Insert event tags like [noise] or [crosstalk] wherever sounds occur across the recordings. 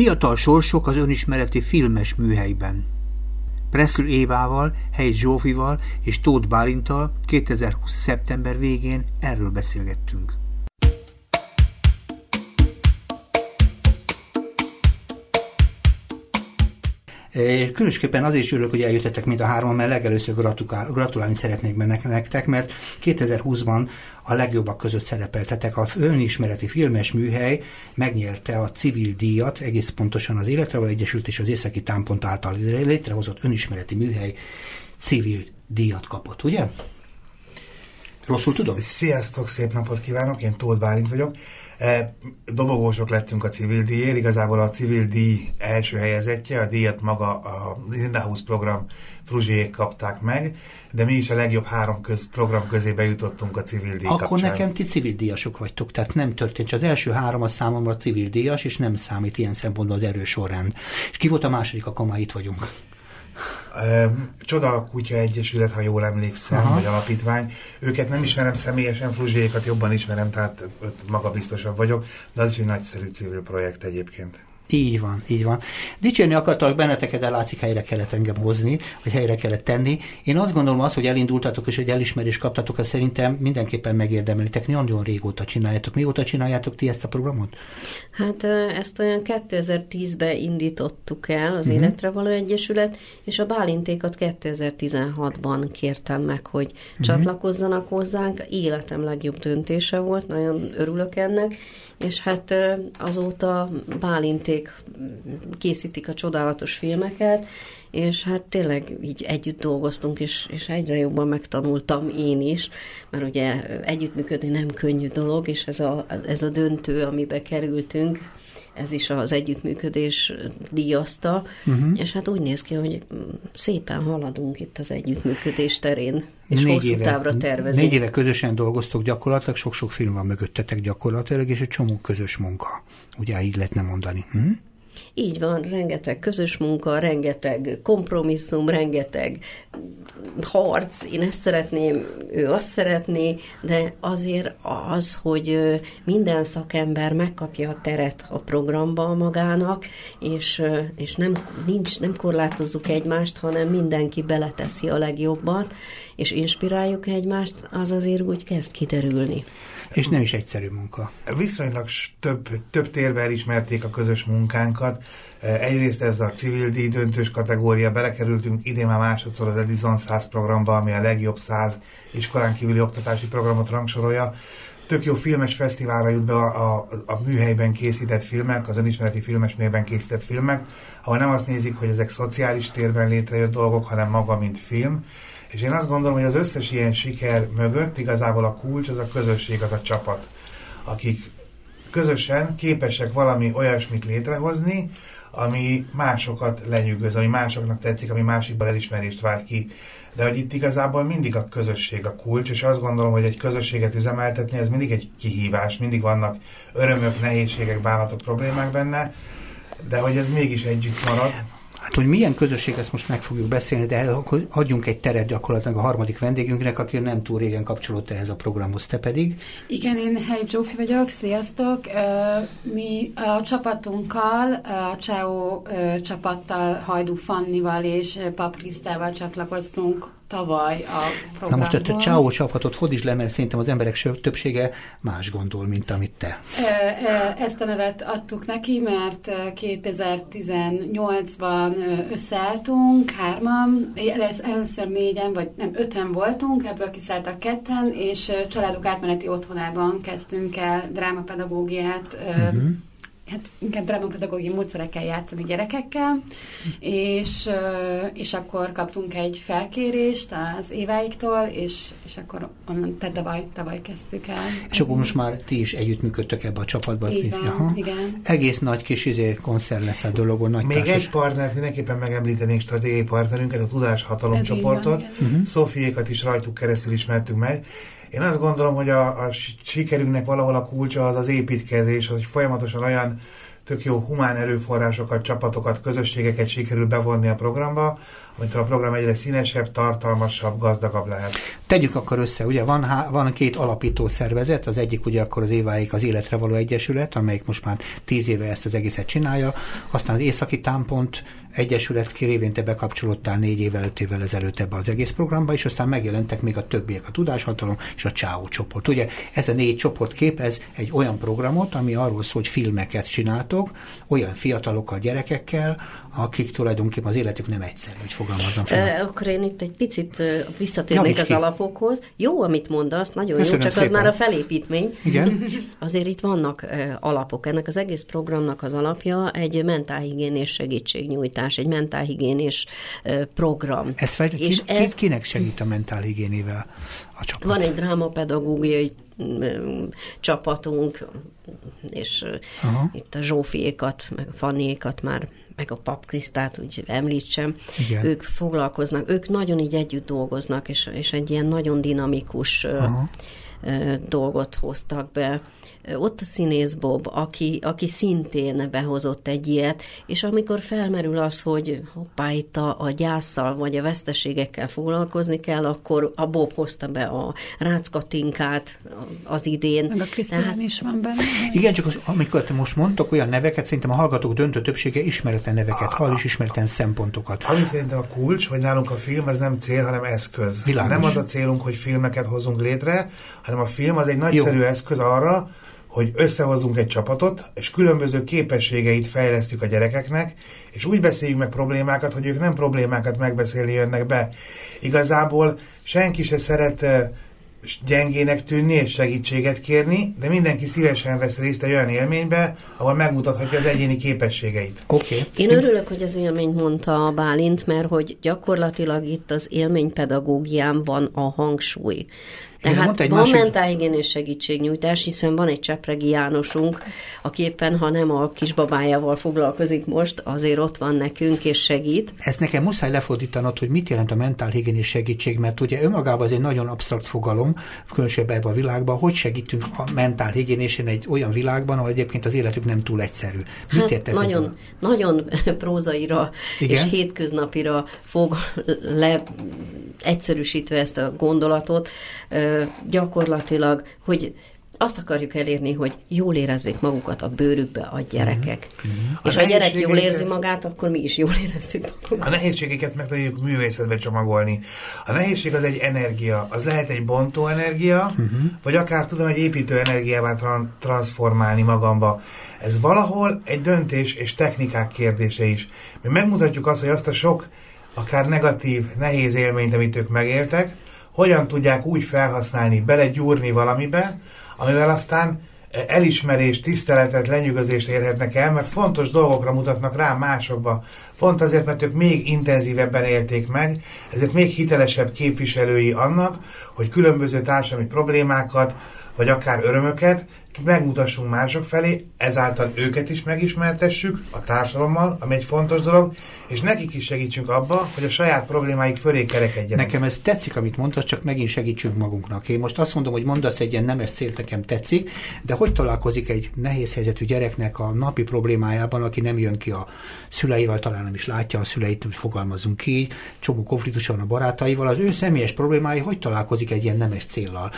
Fiatal sorsok az önismereti filmes műhelyben. Presszül Évával, Helyi Zsófival és Tóth Bálintal 2020. szeptember végén erről beszélgettünk. Különösképpen azért is örülök, hogy eljöttetek mind a hárman, mert legelőször gratulálni szeretnék benne nektek, mert 2020-ban a legjobbak között szerepeltetek. A önismereti filmes műhely megnyerte a civil díjat, egész pontosan az Életreval Egyesült és az Északi Támpont által létrehozott önismereti műhely civil díjat kapott, ugye? Rosszul tudom? Sziasztok, szép napot kívánok, én Tóth Bálint vagyok. Dobogósok lettünk a civil díjért, igazából a civil díj első helyezettje, a díjat maga a Lindahouse program fruzsiék kapták meg, de mi is a legjobb három köz, program közé bejutottunk a civil díj Akkor kapcsán. nekem ti civil díjasok vagytok, tehát nem történt. Az első három a számomra civil díjas, és nem számít ilyen szempontból az erős sorrend. És ki volt a második, akkor már itt vagyunk. Csoda Kutya Egyesület, ha jól emlékszem, Aha. vagy alapítvány. Őket nem ismerem személyesen, Fruzsiékat jobban ismerem, tehát maga biztosabb vagyok, de az is egy nagyszerű civil projekt egyébként. Így van, így van. Dicsérni akartalak benneteket, de látszik, helyre kellett engem hozni, vagy helyre kellett tenni. Én azt gondolom az, hogy elindultatok és hogy elismerést kaptatok, ezt szerintem mindenképpen megérdemelitek. Nagyon régóta csináljátok. Mióta csináljátok ti ezt a programot? Hát ezt olyan 2010-ben indítottuk el az uh-huh. Életre Való Egyesület, és a Bálintékat 2016-ban kértem meg, hogy uh-huh. csatlakozzanak hozzánk. Életem legjobb döntése volt, nagyon örülök ennek, és hát azóta Bálinték készítik a csodálatos filmeket, és hát tényleg így együtt dolgoztunk, és, és egyre jobban megtanultam én is, mert ugye együttműködni nem könnyű dolog, és ez a, ez a döntő, amibe kerültünk, ez is az együttműködés díjazta, uh-huh. és hát úgy néz ki, hogy szépen haladunk itt az együttműködés terén, és négy hosszú éve, távra tervezünk. Négy éve közösen dolgoztok gyakorlatilag, sok-sok film van mögöttetek gyakorlatilag, és egy csomó közös munka. Ugye így lehetne mondani. Hm? Így van, rengeteg közös munka, rengeteg kompromisszum, rengeteg harc. Én ezt szeretném, ő azt szeretné, de azért az, hogy minden szakember megkapja a teret a programba magának, és, és nem, nincs, nem korlátozzuk egymást, hanem mindenki beleteszi a legjobbat, és inspiráljuk egymást, az azért úgy kezd kiderülni. És nem is egyszerű munka. Viszonylag több, több térben elismerték a közös munkánkat. Egyrészt ez a civil díj döntős kategória, belekerültünk idén már másodszor az Edison 100 programba, ami a legjobb 100 iskolán kívüli oktatási programot rangsorolja tök jó filmes fesztiválra jut be a, a, a műhelyben készített filmek, az önismereti filmes műhelyben készített filmek, ahol nem azt nézik, hogy ezek szociális térben létrejött dolgok, hanem maga, mint film. És én azt gondolom, hogy az összes ilyen siker mögött igazából a kulcs az a közösség, az a csapat, akik közösen képesek valami olyasmit létrehozni, ami másokat lenyűgöz, ami másoknak tetszik, ami másikban elismerést vált ki. De hogy itt igazából mindig a közösség a kulcs, és azt gondolom, hogy egy közösséget üzemeltetni, ez mindig egy kihívás, mindig vannak örömök, nehézségek, bánatok, problémák benne, de hogy ez mégis együtt marad. Hát, hogy milyen közösség, ezt most meg fogjuk beszélni, de adjunk egy teret gyakorlatilag a harmadik vendégünknek, aki nem túl régen kapcsolódott ehhez a programhoz, te pedig. Igen, én Helyi Zsófi vagyok, sziasztok! Mi a csapatunkkal, a CSEO csapattal, Hajdú Fannival és Paprisztával csatlakoztunk tavaly a programban. Na most a Csáó csapatot fordítsd le, mert szerintem az emberek többsége más gondol, mint amit te. Ezt a nevet adtuk neki, mert 2018-ban összeálltunk, hárman, először négyen, vagy nem, öten voltunk, ebből kiszálltak ketten, és családok átmeneti otthonában kezdtünk el drámapedagógiát uh-huh hát inkább drámapedagógiai módszerekkel játszani gyerekekkel, és, és akkor kaptunk egy felkérést az éváiktól, és, és akkor onnan, tehát tavaly, tavaly kezdtük el. És akkor most már ti is együttműködtök ebbe a csapatba. Így van, Aha. igen. Egész nagy kis izé, koncern lesz a dologon. Nagy Még társas... egy partnert mindenképpen megemlítenénk stratégiai partnerünket, a Tudáshatalom csoportot. Uh-huh. Szófiékat is rajtuk keresztül ismertük meg, én azt gondolom, hogy a, a sikerünknek valahol a kulcsa az az építkezés, az, hogy folyamatosan olyan tök jó humán erőforrásokat, csapatokat, közösségeket sikerül bevonni a programba, amitől a program egyre színesebb, tartalmasabb, gazdagabb lehet. Tegyük akkor össze, ugye van, van két alapító szervezet, az egyik ugye akkor az éváig az Életre Való Egyesület, amelyik most már tíz éve ezt az egészet csinálja, aztán az Északi Támpont Egyesület kirévén te bekapcsolódtál négy évvel, öt évvel ezelőtt ebbe az egész programba, és aztán megjelentek még a többiek, a Tudáshatalom és a Csáó csoport. Ugye ez a négy csoport képez egy olyan programot, ami arról szól, hogy filmeket csináltok, olyan fiatalokkal, gyerekekkel, akik tulajdonképpen az életük nem egyszerű, hogy fogalmazom fel. Akkor én itt egy picit visszatérnék az ki. alapokhoz. Jó, amit mondasz, nagyon Köszönöm jó, csak szépen. az már a felépítmény. Igen. [laughs] Azért itt vannak alapok. Ennek az egész programnak az alapja egy mentálhigiénés segítségnyújtás, egy mentálhigiénés program. Ezt vagy, és ki, ez... kinek segít a mentálhigiénével a csapat? Van egy drámapedagógiai csapatunk, és Aha. itt a Zsófiékat, meg a Fanniékat már, meg a Pap Krisztát úgy említsem, Igen. ők foglalkoznak, ők nagyon így együtt dolgoznak, és, és egy ilyen nagyon dinamikus Aha. dolgot hoztak be ott a színész Bob, aki, aki szintén behozott egy ilyet, és amikor felmerül az, hogy hoppá, itt a, a gyászsal vagy a veszteségekkel foglalkozni kell, akkor a Bob hozta be a ráckatinkát az idén. Meg a Krisztián Tehát... is van benne. Igen, csak az, amikor te most mondtok olyan neveket, szerintem a hallgatók döntő többsége ismeretlen neveket, hall is ismeretlen szempontokat. Ami szerintem a kulcs, hogy nálunk a film az nem cél, hanem eszköz. Világos. Nem az a célunk, hogy filmeket hozunk létre, hanem a film az egy nagyszerű Jó. eszköz arra, hogy összehozunk egy csapatot, és különböző képességeit fejlesztjük a gyerekeknek, és úgy beszéljük meg problémákat, hogy ők nem problémákat megbeszélni jönnek be. Igazából senki se szeret gyengének tűnni és segítséget kérni, de mindenki szívesen vesz részt egy olyan élménybe, ahol megmutathatja az egyéni képességeit. Oké. Okay. Én örülök, hogy az élményt mondta a Bálint, mert hogy gyakorlatilag itt az élménypedagógián van a hangsúly. Tehát egy van másik... mentálhigiénés segítségnyújtás, hiszen van egy Csepregi Jánosunk, aki éppen, ha nem a kisbabájával foglalkozik most, azért ott van nekünk és segít. Ezt nekem muszáj lefordítanod, hogy mit jelent a mentálhigiénés segítség, mert ugye önmagában az egy nagyon absztrakt fogalom, különösebben ebben a világban, hogy segítünk a mentálhigiénésen egy olyan világban, ahol egyébként az életük nem túl egyszerű. Mit hát értesz nagyon, ezzel? nagyon [laughs] prózaira Igen? és hétköznapira fog le egyszerűsítve ezt a gondolatot, gyakorlatilag, hogy azt akarjuk elérni, hogy jól érezzék magukat a bőrükbe a gyerekek. Mm-hmm. És a, a gyerek jól érzi magát, akkor mi is jól érezzük magunkat. A nehézségeket meg tudjuk művészetbe csomagolni. A nehézség az egy energia. Az lehet egy bontó energia, mm-hmm. vagy akár tudom egy építő energiává tra- transformálni magamba. Ez valahol egy döntés és technikák kérdése is. Mi megmutatjuk azt, hogy azt a sok akár negatív, nehéz élményt, amit ők megéltek, hogyan tudják úgy felhasználni, belegyúrni valamibe, amivel aztán elismerés, tiszteletet, lenyűgözést érhetnek el, mert fontos dolgokra mutatnak rá másokba. Pont azért, mert ők még intenzívebben élték meg, ezért még hitelesebb képviselői annak, hogy különböző társadalmi problémákat, vagy akár örömöket megmutassunk mások felé, ezáltal őket is megismertessük a társadalommal, ami egy fontos dolog, és nekik is segítsünk abba, hogy a saját problémáik fölé kerekedjenek. Nekem ez tetszik, amit mondtad, csak megint segítsünk magunknak. Én most azt mondom, hogy mondasz egy ilyen nemes célt, nekem tetszik, de hogy találkozik egy nehéz helyzetű gyereknek a napi problémájában, aki nem jön ki a szüleivel, talán nem is látja a szüleit, hogy fogalmazunk ki, csomó konfliktus van a barátaival, az ő személyes problémái hogy találkozik egy ilyen nemes céllal?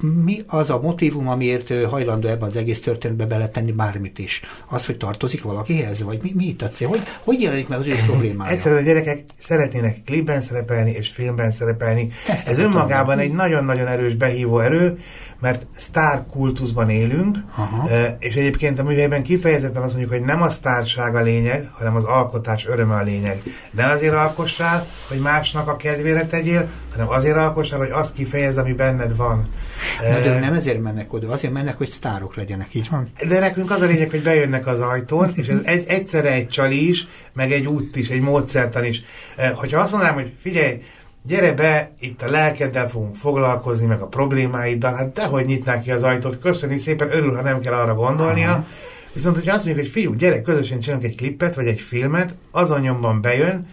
Mi az a motivum, amiért hajlandó ebben az egész történetbe beletenni bármit is. Az, hogy tartozik valakihez, vagy mi, mi itt a cél? Hogy, hogy jelenik meg az ő problémája? Egyszerűen a gyerekek szeretnének klipben szerepelni és filmben szerepelni. Ezt Ez önmagában egy nagyon-nagyon erős behívó erő, mert sztár kultuszban élünk, Aha. és egyébként a műhelyben kifejezetten azt mondjuk, hogy nem a sztárság a lényeg, hanem az alkotás öröme a lényeg. Ne azért alkossál, hogy másnak a kedvére tegyél, hanem azért alkossál, hogy azt kifejez, ami benned van. Na, de nem ezért mennek oda, azért mennek, hogy sztárok legyenek, így van? De nekünk az a lényeg, hogy bejönnek az ajtón, és ez egy, egyszerre egy csali is, meg egy út is, egy módszertan is. Hogyha azt mondanám, hogy figyelj, gyere be, itt a lelkeddel fogunk foglalkozni, meg a problémáiddal, hát dehogy nyitnák ki az ajtót, köszönni szépen, örül, ha nem kell arra gondolnia. Aha. Viszont, hogyha azt mondjuk, hogy fiú, gyere, közösen csinálunk egy klippet, vagy egy filmet, azon nyomban bejön,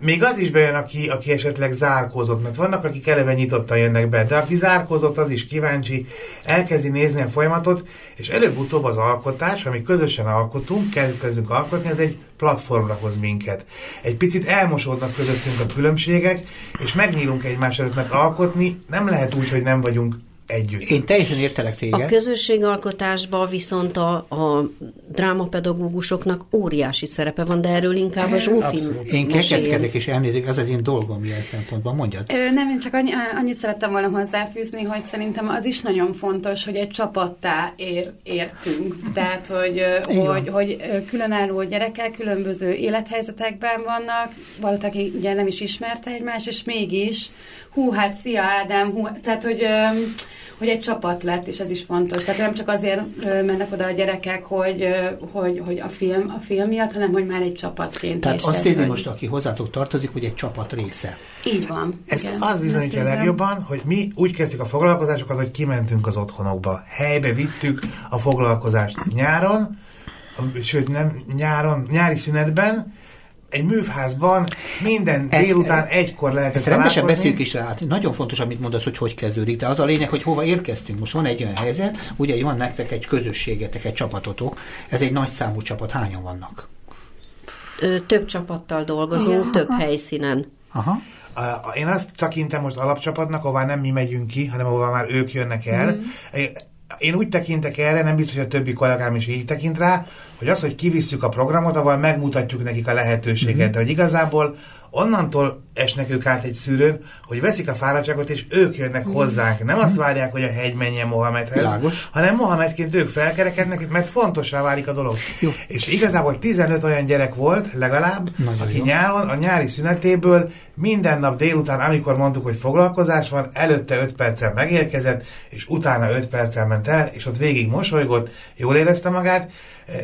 még az is bejön, aki, aki esetleg zárkózott, mert vannak, akik eleve nyitottan jönnek be, de aki zárkózott, az is kíváncsi, elkezdi nézni a folyamatot, és előbb-utóbb az alkotás, ami közösen alkotunk, kezdünk alkotni, ez egy platformra hoz minket. Egy picit elmosódnak közöttünk a különbségek, és megnyílunk egymás előtt, mert alkotni nem lehet úgy, hogy nem vagyunk együtt. Én teljesen értelek téged. A közösségalkotásban viszont a, a drámapedagógusoknak óriási szerepe van, de erről inkább a Zsófi Én kekeckedek és elnézik, ez az én dolgom ilyen szempontban, mondjad. Ö, nem, én csak annyi, annyit szerettem volna hozzáfűzni, hogy szerintem az is nagyon fontos, hogy egy csapattá ér, értünk. Tehát, hogy, hogy, hogy különálló gyerekek különböző élethelyzetekben vannak, valaki ugye nem is ismerte egymást, és mégis, hú, hát szia Ádám, hú, tehát, hogy hogy egy csapat lett, és ez is fontos. Tehát nem csak azért mennek oda a gyerekek, hogy, hogy, hogy a, film, a film miatt, hanem hogy már egy csapatként. Tehát azt érzi most, aki hozzátok tartozik, hogy egy csapat része. Így van. Ezt igen, az bizonyítja a legjobban, hogy mi úgy kezdjük a foglalkozásokat, hogy kimentünk az otthonokba. Helybe vittük a foglalkozást nyáron, sőt nem nyáron, nyári szünetben, egy művházban minden ezt, délután egykor lehet ezt rendesen beszéljük is rá. Hát nagyon fontos, amit mondasz, hogy hogy kezdődik. De az a lényeg, hogy hova érkeztünk. Most van egy olyan helyzet, ugye van nektek egy közösségetek, egy csapatotok. Ez egy nagy számú csapat. Hányan vannak? Ö, több csapattal dolgozunk, aha, több helyszínen. Aha. Én azt tekintem most alapcsapatnak, ahová nem mi megyünk ki, hanem ahová már ők jönnek el. Mm én úgy tekintek erre, nem biztos, hogy a többi kollégám is így tekint rá, hogy az, hogy kivisszük a programot, avval megmutatjuk nekik a lehetőséget, mm-hmm. hogy igazából onnantól esnek ők át egy szűrőn, hogy veszik a fáradtságot, és ők jönnek hozzánk. Nem azt várják, hogy a hegy menjen Mohamedhez, Világos. hanem Mohamedként ők felkerekednek, mert fontossá válik a dolog. Jó. És igazából 15 olyan gyerek volt legalább, Nagyon aki jó. nyáron, a nyári szünetéből minden nap délután, amikor mondtuk, hogy foglalkozás van, előtte 5 percen megérkezett, és utána 5 percen ment el, és ott végig mosolygott, jól érezte magát,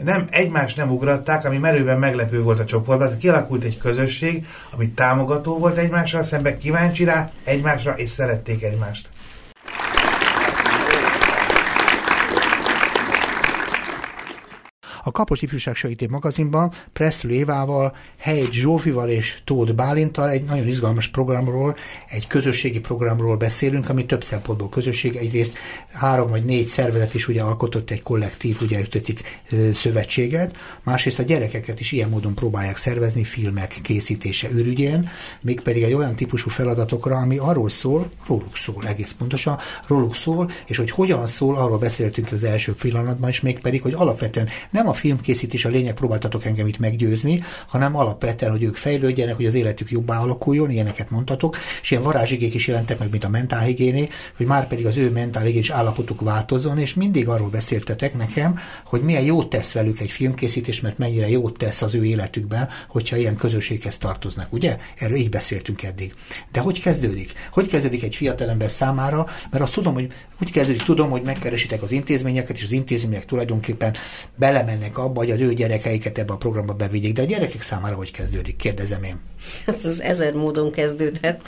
nem, egymást nem ugratták, ami merőben meglepő volt a csoportban, tehát kialakult egy közösség, ami támogató volt egymással szemben, kíváncsi rá egymásra, és szerették egymást. A Kapos Ifjúság Segíté magazinban Presszül Évával, Helyt Zsófival és Tóth Bálintal egy nagyon izgalmas programról, egy közösségi programról beszélünk, ami több szempontból közösség. Egyrészt három vagy négy szervezet is ugye alkotott egy kollektív, ugye ötötik szövetséget, másrészt a gyerekeket is ilyen módon próbálják szervezni filmek készítése ürügyén, mégpedig egy olyan típusú feladatokra, ami arról szól, róluk szól egész pontosan, róluk szól, és hogy hogyan szól, arról beszéltünk az első pillanatban, és mégpedig, hogy alapvetően nem a filmkészítés a lényeg, próbáltatok engem itt meggyőzni, hanem alapvetően, hogy ők fejlődjenek, hogy az életük jobbá alakuljon, ilyeneket mondtatok, és ilyen varázsigék is jelentek meg, mint a mentálhigiéné, hogy már pedig az ő mentálhigiénés állapotuk változzon, és mindig arról beszéltetek nekem, hogy milyen jót tesz velük egy filmkészítés, mert mennyire jót tesz az ő életükben, hogyha ilyen közösséghez tartoznak, ugye? Erről így beszéltünk eddig. De hogy kezdődik? Hogy kezdődik egy fiatalember számára? Mert azt tudom, hogy úgy kezdődik, tudom, hogy megkeresitek az intézményeket, és az intézmények tulajdonképpen belemennek abba, hogy az ő gyerekeiket ebbe a programba bevigyék. De a gyerekek számára hogy kezdődik? Kérdezem én. Hát az ezer módon kezdődhet.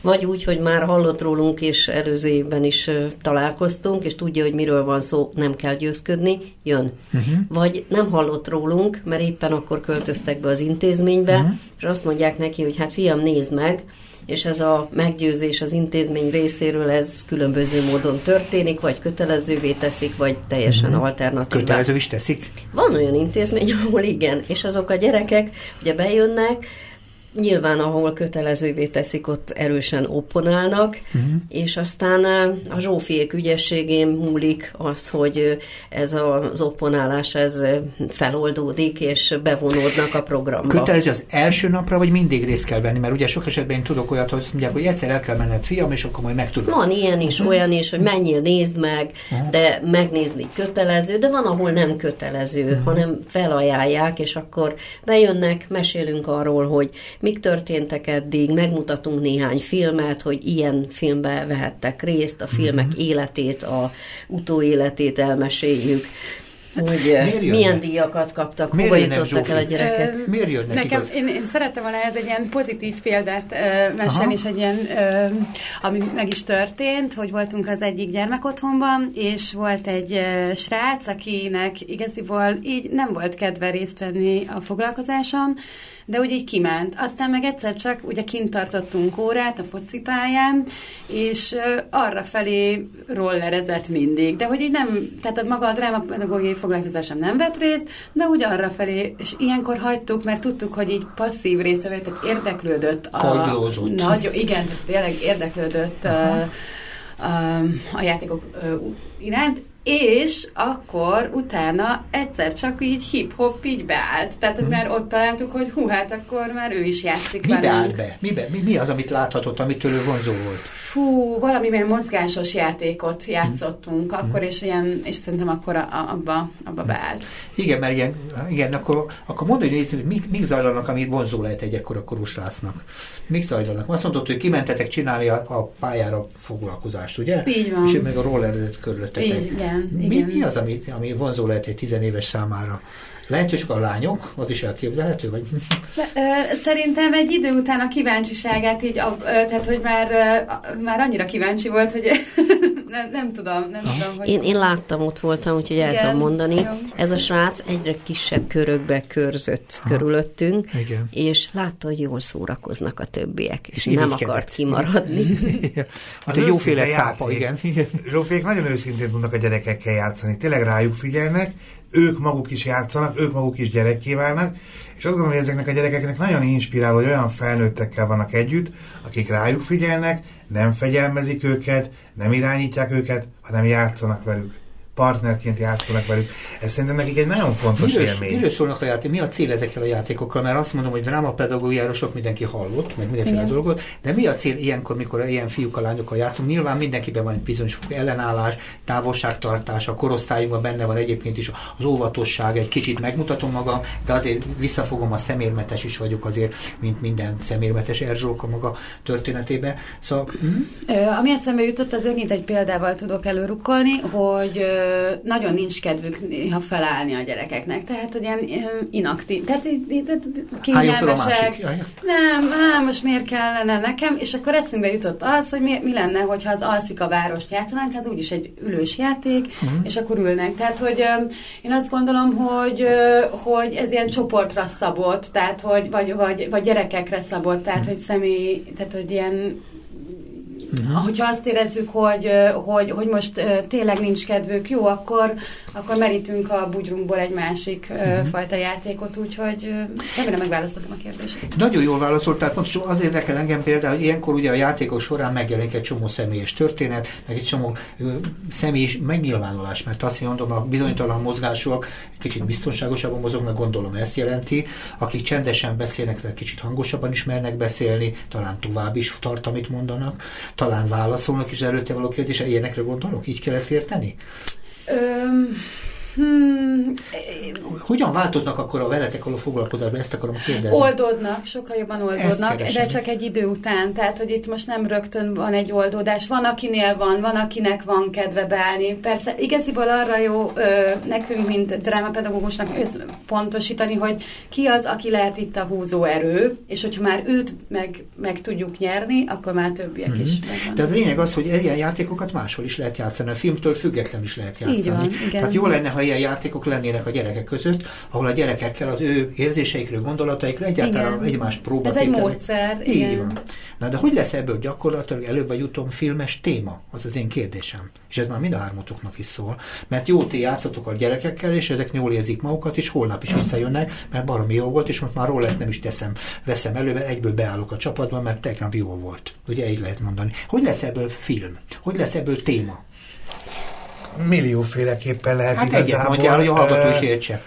Vagy úgy, hogy már hallott rólunk, és előző évben is találkoztunk, és tudja, hogy miről van szó, nem kell győzködni, jön. Uh-huh. Vagy nem hallott rólunk, mert éppen akkor költöztek be az intézménybe, uh-huh. és azt mondják neki, hogy hát fiam, nézd meg, és ez a meggyőzés az intézmény részéről ez különböző módon történik, vagy kötelezővé teszik, vagy teljesen mm-hmm. alternatív. Kötelező is teszik? Van olyan intézmény, ahol igen, és azok a gyerekek ugye bejönnek, Nyilván, ahol kötelezővé teszik, ott erősen opponálnak, uh-huh. és aztán a Zsófiék ügyességén múlik az, hogy ez az opponálás ez feloldódik, és bevonódnak a programba. Kötelező az első napra, vagy mindig részt kell venni? Mert ugye sok esetben én tudok olyat, hogy mondják, hogy egyszer el kell menned fiam, és akkor majd megtudom. Van ilyen is, uh-huh. olyan is, hogy menjél, nézd meg, uh-huh. de megnézni kötelező, de van, ahol nem kötelező, uh-huh. hanem felajánlják, és akkor bejönnek, mesélünk arról, hogy mik történtek eddig, megmutatunk néhány filmet, hogy ilyen filmbe vehettek részt, a filmek mm-hmm. életét, a utóéletét elmeséljük hogy milyen díjakat kaptak, Miért hova jutottak el a gyerekek. Ö, Miért jönnek Nekem, én, én szerettem volna ez egy ilyen pozitív példát uh, mesélni, és egy ilyen, uh, ami meg is történt, hogy voltunk az egyik gyermekotthonban, és volt egy uh, srác, akinek igaziból így nem volt kedve részt venni a foglalkozáson, de úgy így kiment. Aztán meg egyszer csak ugye kint tartottunk órát a focipályán, és arra felé rollerezett mindig. De hogy így nem, tehát a maga a drámapedagógiai foglalkozásom nem vett részt, de úgy arra felé, és ilyenkor hagytuk, mert tudtuk, hogy így passzív résztvevő, tehát érdeklődött. A, Kagylózott. Nagy, igen, tehát tényleg érdeklődött a, a, a játékok iránt, és akkor utána egyszer csak így hip-hop így beállt. Tehát hmm. már ott találtuk, hogy hú, hát akkor már ő is játszik mi. Beállt be? Mi, be? Mi, mi az, amit láthatott, amitől ő vonzó volt? Fú, valamilyen mozgásos játékot játszottunk hmm. akkor, és, ilyen, és szerintem akkor a, a, abba, abba beállt. Igen, mert ilyen, igen, akkor, akkor mondd, hogy nézzük, hogy mik, mik zajlanak, amit vonzó lehet egy ekkora korús rásznak. Mik zajlanak? Azt mondod, hogy kimentetek csinálni a, a pályára foglalkozást, ugye? Így van. És meg a rollerezett körülöttetek. Igen igen, mi, igen. Mi az, ami, ami vonzó lehet egy tizenéves számára? Lehet, hogy a lányok, az is elképzelhető? Vagy? Szerintem egy idő után a kíváncsiságát így, tehát hogy már, már annyira kíváncsi volt, hogy [laughs] nem, nem tudom, nem tudom. Hogy én, én láttam, ott voltam, úgyhogy el tudom mondani. Jó. Ez a srác egyre kisebb körökbe körzött ha. körülöttünk, Igen. és látta, hogy jól szórakoznak a többiek, és, és nem akart kimaradni. az egy jóféle cápa, igen. Zsófék nagyon őszintén tudnak a gyerekekkel játszani, tényleg rájuk figyelnek, ők maguk is játszanak, ők maguk is gyerekké válnak, és azt gondolom, hogy ezeknek a gyerekeknek nagyon inspiráló, hogy olyan felnőttekkel vannak együtt, akik rájuk figyelnek, nem fegyelmezik őket, nem irányítják őket, hanem játszanak velük partnerként játszanak velük. Ez szerintem nekik egy nagyon fontos miről, élmény. Miről szólnak a játék? Mi a cél ezekkel a játékokkal? Mert azt mondom, hogy drámapedagógiáról sok mindenki hallott, meg mindenféle Igen. dolgot, de mi a cél ilyenkor, mikor ilyen fiúkkal, lányokkal játszunk? Nyilván mindenkiben van egy bizonyos ellenállás, távolságtartás, a korosztályunkban benne van egyébként is az óvatosság, egy kicsit megmutatom magam, de azért visszafogom a szemérmetes is vagyok azért, mint minden szemérmetes Erzsók a maga történetében. Szóval, hm? Ami eszembe jutott, azért mint egy példával tudok előrukkolni, hogy nagyon nincs kedvük néha felállni a gyerekeknek, tehát hogy ilyen inaktív, tehát kényelmesek. Nem, hát most miért kellene nekem, és akkor eszünkbe jutott az, hogy mi, mi lenne, hogyha az alszik a várost játszanánk, az úgyis egy ülős játék, uh-huh. és akkor ülnek. Tehát, hogy én azt gondolom, hogy, hogy ez ilyen csoportra szabott, tehát, hogy, vagy, vagy, vagy gyerekekre szabott, tehát, uh-huh. hogy személy, tehát, hogy ilyen Uh-huh. Hogyha azt érezzük, hogy, hogy, hogy most tényleg nincs kedvük, jó, akkor, akkor merítünk a bugyrunkból egy másik uh-huh. fajta játékot, úgyhogy remélem megválaszoltam a kérdést. Nagyon jól válaszoltál, pontosan az érdekel engem például, hogy ilyenkor ugye a játékok során megjelenik egy csomó személyes történet, meg egy csomó személyes megnyilvánulás, mert azt mondom, a bizonytalan mozgásúak kicsit biztonságosabban mozognak, gondolom ezt jelenti, akik csendesen beszélnek, de kicsit hangosabban is mernek beszélni, talán tovább is tart, amit mondanak, talán válaszolnak is előtte való kérdésre, ilyenekre gondolok? Így kell ezt érteni? Um, Hmm. Hogyan változnak akkor a veletek való foglalkozásban? Ezt akarom kérdezni. Oldódnak, sokkal jobban oldódnak, de csak egy idő után. Tehát, hogy itt most nem rögtön van egy oldódás. Van, akinél van, van, akinek van kedve beállni. Persze, igaziból arra jó ö, nekünk, mint drámapedagógusnak pontosítani, hogy ki az, aki lehet itt a húzó erő, és hogyha már őt meg, meg tudjuk nyerni, akkor már többiek mm-hmm. is megvan. A lényeg az, hogy ilyen játékokat máshol is lehet játszani. A filmtől független is lehet játszani. Így van, igen. Tehát jó lenne, ha ilyen játékok lennének a gyerekek között, ahol a gyerekekkel az ő érzéseikről, gondolataikról egyáltalán igen. egymást próbálják. Ez egy módszer. Így igen. van. Na de hogy lesz ebből gyakorlatilag előbb vagy utóbb filmes téma? Az az én kérdésem. És ez már mind a hármatoknak is szól. Mert jó, ti játszotok a gyerekekkel, és ezek jól érzik magukat, és holnap is visszajönnek, mert baromi jó volt, és most már róla nem is teszem, veszem elő, mert egyből beállok a csapatban, mert tegnap jó volt. Ugye így lehet mondani. Hogy lesz ebből film? Hogy lesz ebből téma? Millióféleképpen lehet hát igazából. Hát mondjál, hogy a hallgató is értse.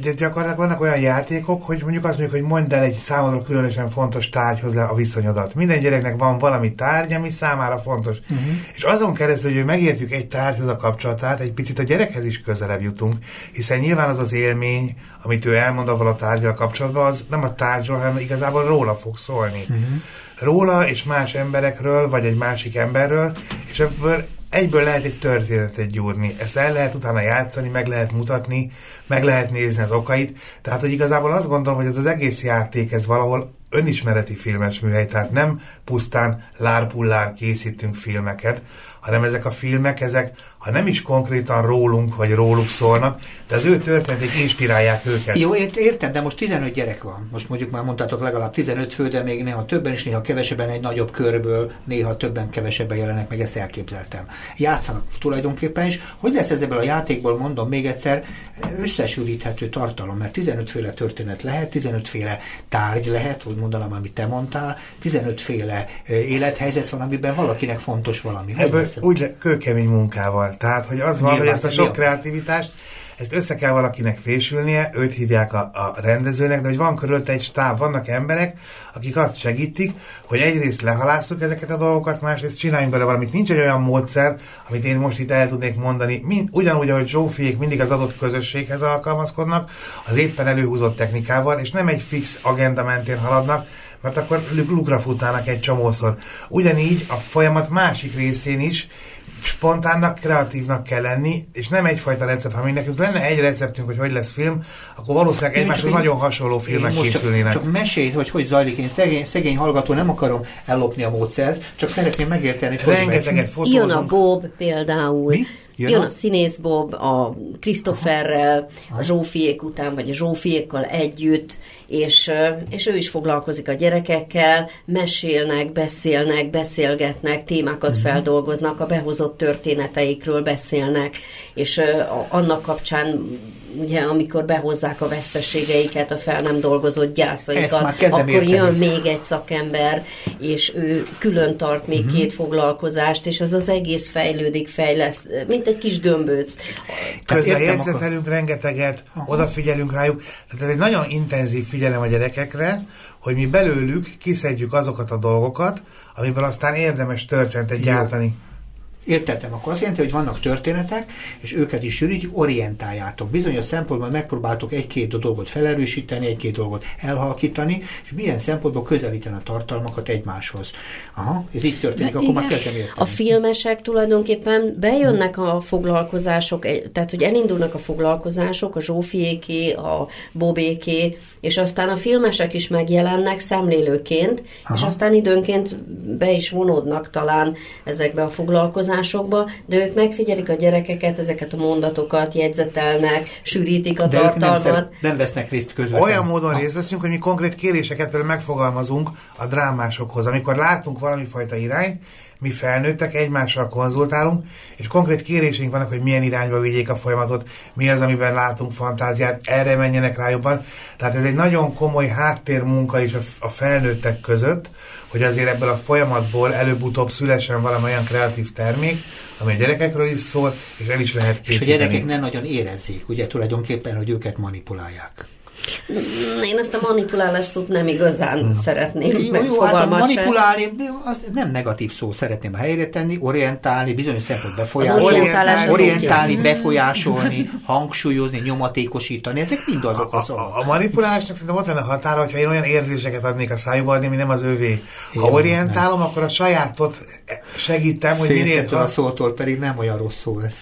De gyakorlatilag vannak olyan játékok, hogy mondjuk azt mondjuk, hogy mondd el egy számodra különösen fontos tárgyhoz le a viszonyodat. Minden gyereknek van valami tárgy, ami számára fontos. Uh-huh. És azon keresztül, hogy megértjük egy tárgyhoz a kapcsolatát, egy picit a gyerekhez is közelebb jutunk, hiszen nyilván az az élmény, amit ő elmond avval a tárgyal kapcsolatban, az nem a tárgyról, hanem igazából róla fog szólni. Uh-huh. Róla és más emberekről, vagy egy másik emberről, és ebből egyből lehet egy történetet gyúrni. Ezt el lehet utána játszani, meg lehet mutatni, meg lehet nézni az okait. Tehát, hogy igazából azt gondolom, hogy ez az egész játék, ez valahol önismereti filmes műhely, tehát nem pusztán lárpullár készítünk filmeket, hanem ezek a filmek, ezek, ha nem is konkrétan rólunk vagy róluk szólnak, de az ő történetek inspirálják őket. Jó, értem, de most 15 gyerek van. Most mondjuk már mondtátok legalább 15 fő, de még néha többen is, néha kevesebben egy nagyobb körből, néha többen kevesebben jelenek, meg ezt elképzeltem. Játszanak tulajdonképpen is. Hogy lesz ez ebből a játékból, mondom még egyszer, összesűríthető tartalom, mert 15 féle történet lehet, 15 féle tárgy lehet, hogy mondanám, amit te mondtál, 15 féle élethelyzet van, amiben valakinek fontos valami. Ebből úgy kőkemény munkával. Tehát, hogy az van, hogy ezt a sok kreativitást, ezt össze kell valakinek fésülnie, őt hívják a, a rendezőnek, de hogy van körülötte egy stáb, vannak emberek, akik azt segítik, hogy egyrészt lehalásszuk ezeket a dolgokat, másrészt csináljunk bele valamit. Nincs egy olyan módszer, amit én most itt el tudnék mondani, mind, ugyanúgy, ahogy Zsófiék mindig az adott közösséghez alkalmazkodnak, az éppen előhúzott technikával, és nem egy fix agenda mentén haladnak, mert akkor lukra futnának egy csomószor. Ugyanígy a folyamat másik részén is spontánnak, kreatívnak kell lenni, és nem egyfajta recept. Ha mi nekünk lenne egy receptünk, hogy hogy lesz film, akkor valószínűleg egymáshoz nagyon hasonló filmek készülnének. Csak, csak mesélj, hogy hogy zajlik. Én szegény, szegény hallgató nem akarom ellopni a módszert, csak szeretném megérteni, hogy Rengeteget fotózunk. Jön a Bob például. Mi? Jön, Jön a, a színész Bob a Christopherrel, a Zsófiék után, vagy a Zsófiékkal együtt, és, és ő is foglalkozik a gyerekekkel, mesélnek, beszélnek, beszélgetnek, témákat uh-huh. feldolgoznak, a behozott történeteikről beszélnek, és annak kapcsán ugye amikor behozzák a veszteségeiket, a fel nem dolgozott gyászaikat, akkor érteni. jön még egy szakember, és ő külön tart még uh-huh. két foglalkozást, és ez az egész fejlődik, fejlesz, mint egy kis gömböc. Közben jegyzetelünk akkor... rengeteget, Aha. odafigyelünk rájuk, tehát ez egy nagyon intenzív figyelem a gyerekekre, hogy mi belőlük kiszedjük azokat a dolgokat, amiből aztán érdemes történetet gyártani. Értettem, akkor azt jelenti, hogy vannak történetek, és őket is sűrítjük, orientáljátok. Bizonyos szempontból megpróbáltok egy-két dolgot felerősíteni, egy-két dolgot elhalkítani, és milyen szempontból közelíteni a tartalmakat egymáshoz. Aha, ez így történik, De akkor igen. már kezdem érteni. A filmesek tulajdonképpen bejönnek a foglalkozások, tehát hogy elindulnak a foglalkozások, a Zsófiéké, a Bobéké, és aztán a filmesek is megjelennek szemlélőként, Aha. és aztán időnként be is vonódnak talán ezekbe a foglalkozásokba, változásokba, de ők megfigyelik a gyerekeket, ezeket a mondatokat, jegyzetelnek, sűrítik a de tartalmat. Nem, nem vesznek részt közvetlenül. Olyan módon részt veszünk, hogy mi konkrét kéréseket megfogalmazunk a drámásokhoz. Amikor látunk valami fajta irányt, mi felnőttek, egymással konzultálunk, és konkrét kéréseink vannak, hogy milyen irányba vigyék a folyamatot, mi az, amiben látunk fantáziát, erre menjenek rá jobban. Tehát ez egy nagyon komoly háttérmunka is a felnőttek között, hogy azért ebből a folyamatból előbb-utóbb szülesen valami olyan kreatív termék, ami a gyerekekről is szól, és el is lehet készíteni. És a gyerekek nem nagyon érezzék, ugye tulajdonképpen, hogy őket manipulálják. Én ezt a manipulálást szót nem igazán hmm. szeretném jó, hát a manipulálni, az nem negatív szó, szeretném helyre tenni, orientálni, bizonyos szempont befolyásolni, orientálni, orientálni befolyásolni, hangsúlyozni, nyomatékosítani, ezek mind azok a szavak. A, a manipulálásnak szerintem ott lenne határa, hogyha én olyan érzéseket adnék a szájúba, ami nem az övé. Ha én orientálom, nem. akkor a sajátot segítem, hogy minél... a szótól pedig nem olyan rossz szó ez.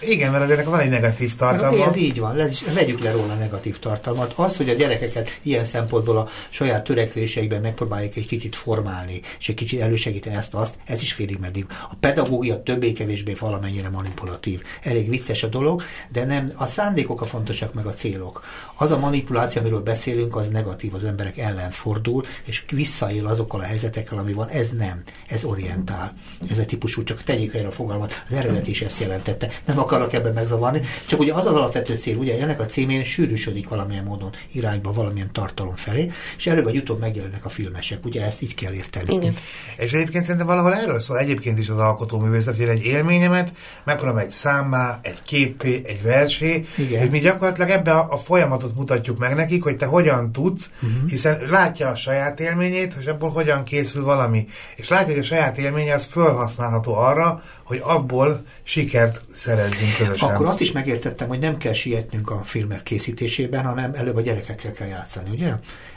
Igen, mert azért van egy negatív tartalma. Ez így van, vegyük le róla a negatív tartalmat. Az, hogy a gyerekeket ilyen szempontból a saját törekvéseikben megpróbálják egy kicsit formálni, és egy kicsit elősegíteni ezt-azt, ez is félig meddig. A pedagógia többé-kevésbé valamennyire manipulatív. Elég vicces a dolog, de nem a szándékok a fontosak, meg a célok. Az a manipuláció, amiről beszélünk, az negatív, az emberek ellen fordul, és visszaél azokkal a helyzetekkel, ami van. Ez nem, ez orientál. Ez a típusú, csak tegyék erre a fogalmat, az eredet is ezt jelentette. Nem akarok ebben megzavarni, csak ugye az az alapvető cél, ugye ennek a címén sűrűsödik valamilyen módon irányba, valamilyen tartalom felé, és előbb vagy utóbb megjelennek a filmesek, ugye ezt így kell érteni. Igen. És egyébként szerintem valahol erről szól egyébként is az alkotóművészet, hogy egy élményemet megpróbálom egy számmá, egy képé, egy versé, Igen. hogy mi gyakorlatilag ebbe a, a folyamatot mutatjuk meg nekik, hogy te hogyan tudsz, uh-huh. hiszen látja a saját élményét, és ebből hogyan készül valami. És látja, hogy a saját élménye az felhasználható arra, hogy abból sikert szerez nézzünk közösen. Akkor azt is megértettem, hogy nem kell sietnünk a filmek készítésében, hanem előbb a gyerekekkel kell játszani, ugye?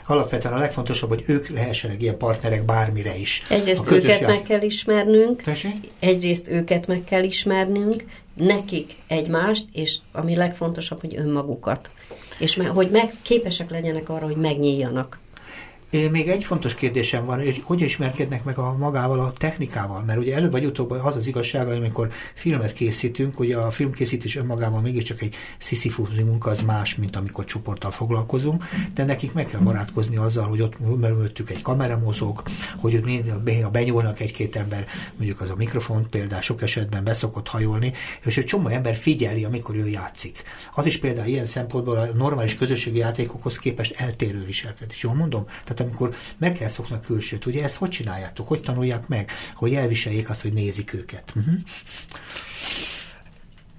Alapvetően a legfontosabb, hogy ők lehessenek ilyen partnerek bármire is. Egyrészt őket ját... meg kell ismernünk, Tessék? egyrészt őket meg kell ismernünk, nekik egymást, és ami legfontosabb, hogy önmagukat. És hogy meg, képesek legyenek arra, hogy megnyíljanak. Még egy fontos kérdésem van, hogy hogy ismerkednek meg a magával a technikával, mert ugye előbb vagy utóbb az az igazság, hogy amikor filmet készítünk, ugye a filmkészítés önmagában mégiscsak egy sziszifúzi munka, az más, mint amikor csoporttal foglalkozunk, de nekik meg kell barátkozni azzal, hogy ott mögöttük egy kamera mozog, hogy ott benyúlnak egy-két ember, mondjuk az a mikrofon például sok esetben beszokott hajolni, és egy csomó ember figyeli, amikor ő játszik. Az is például ilyen szempontból a normális közösségi játékokhoz képest eltérő viselkedés. Jól mondom? Tehát amikor meg kell szokni a külsőt. Ugye ezt hogy csináljátok? Hogy tanulják meg? Hogy elviseljék azt, hogy nézik őket? Uh-huh.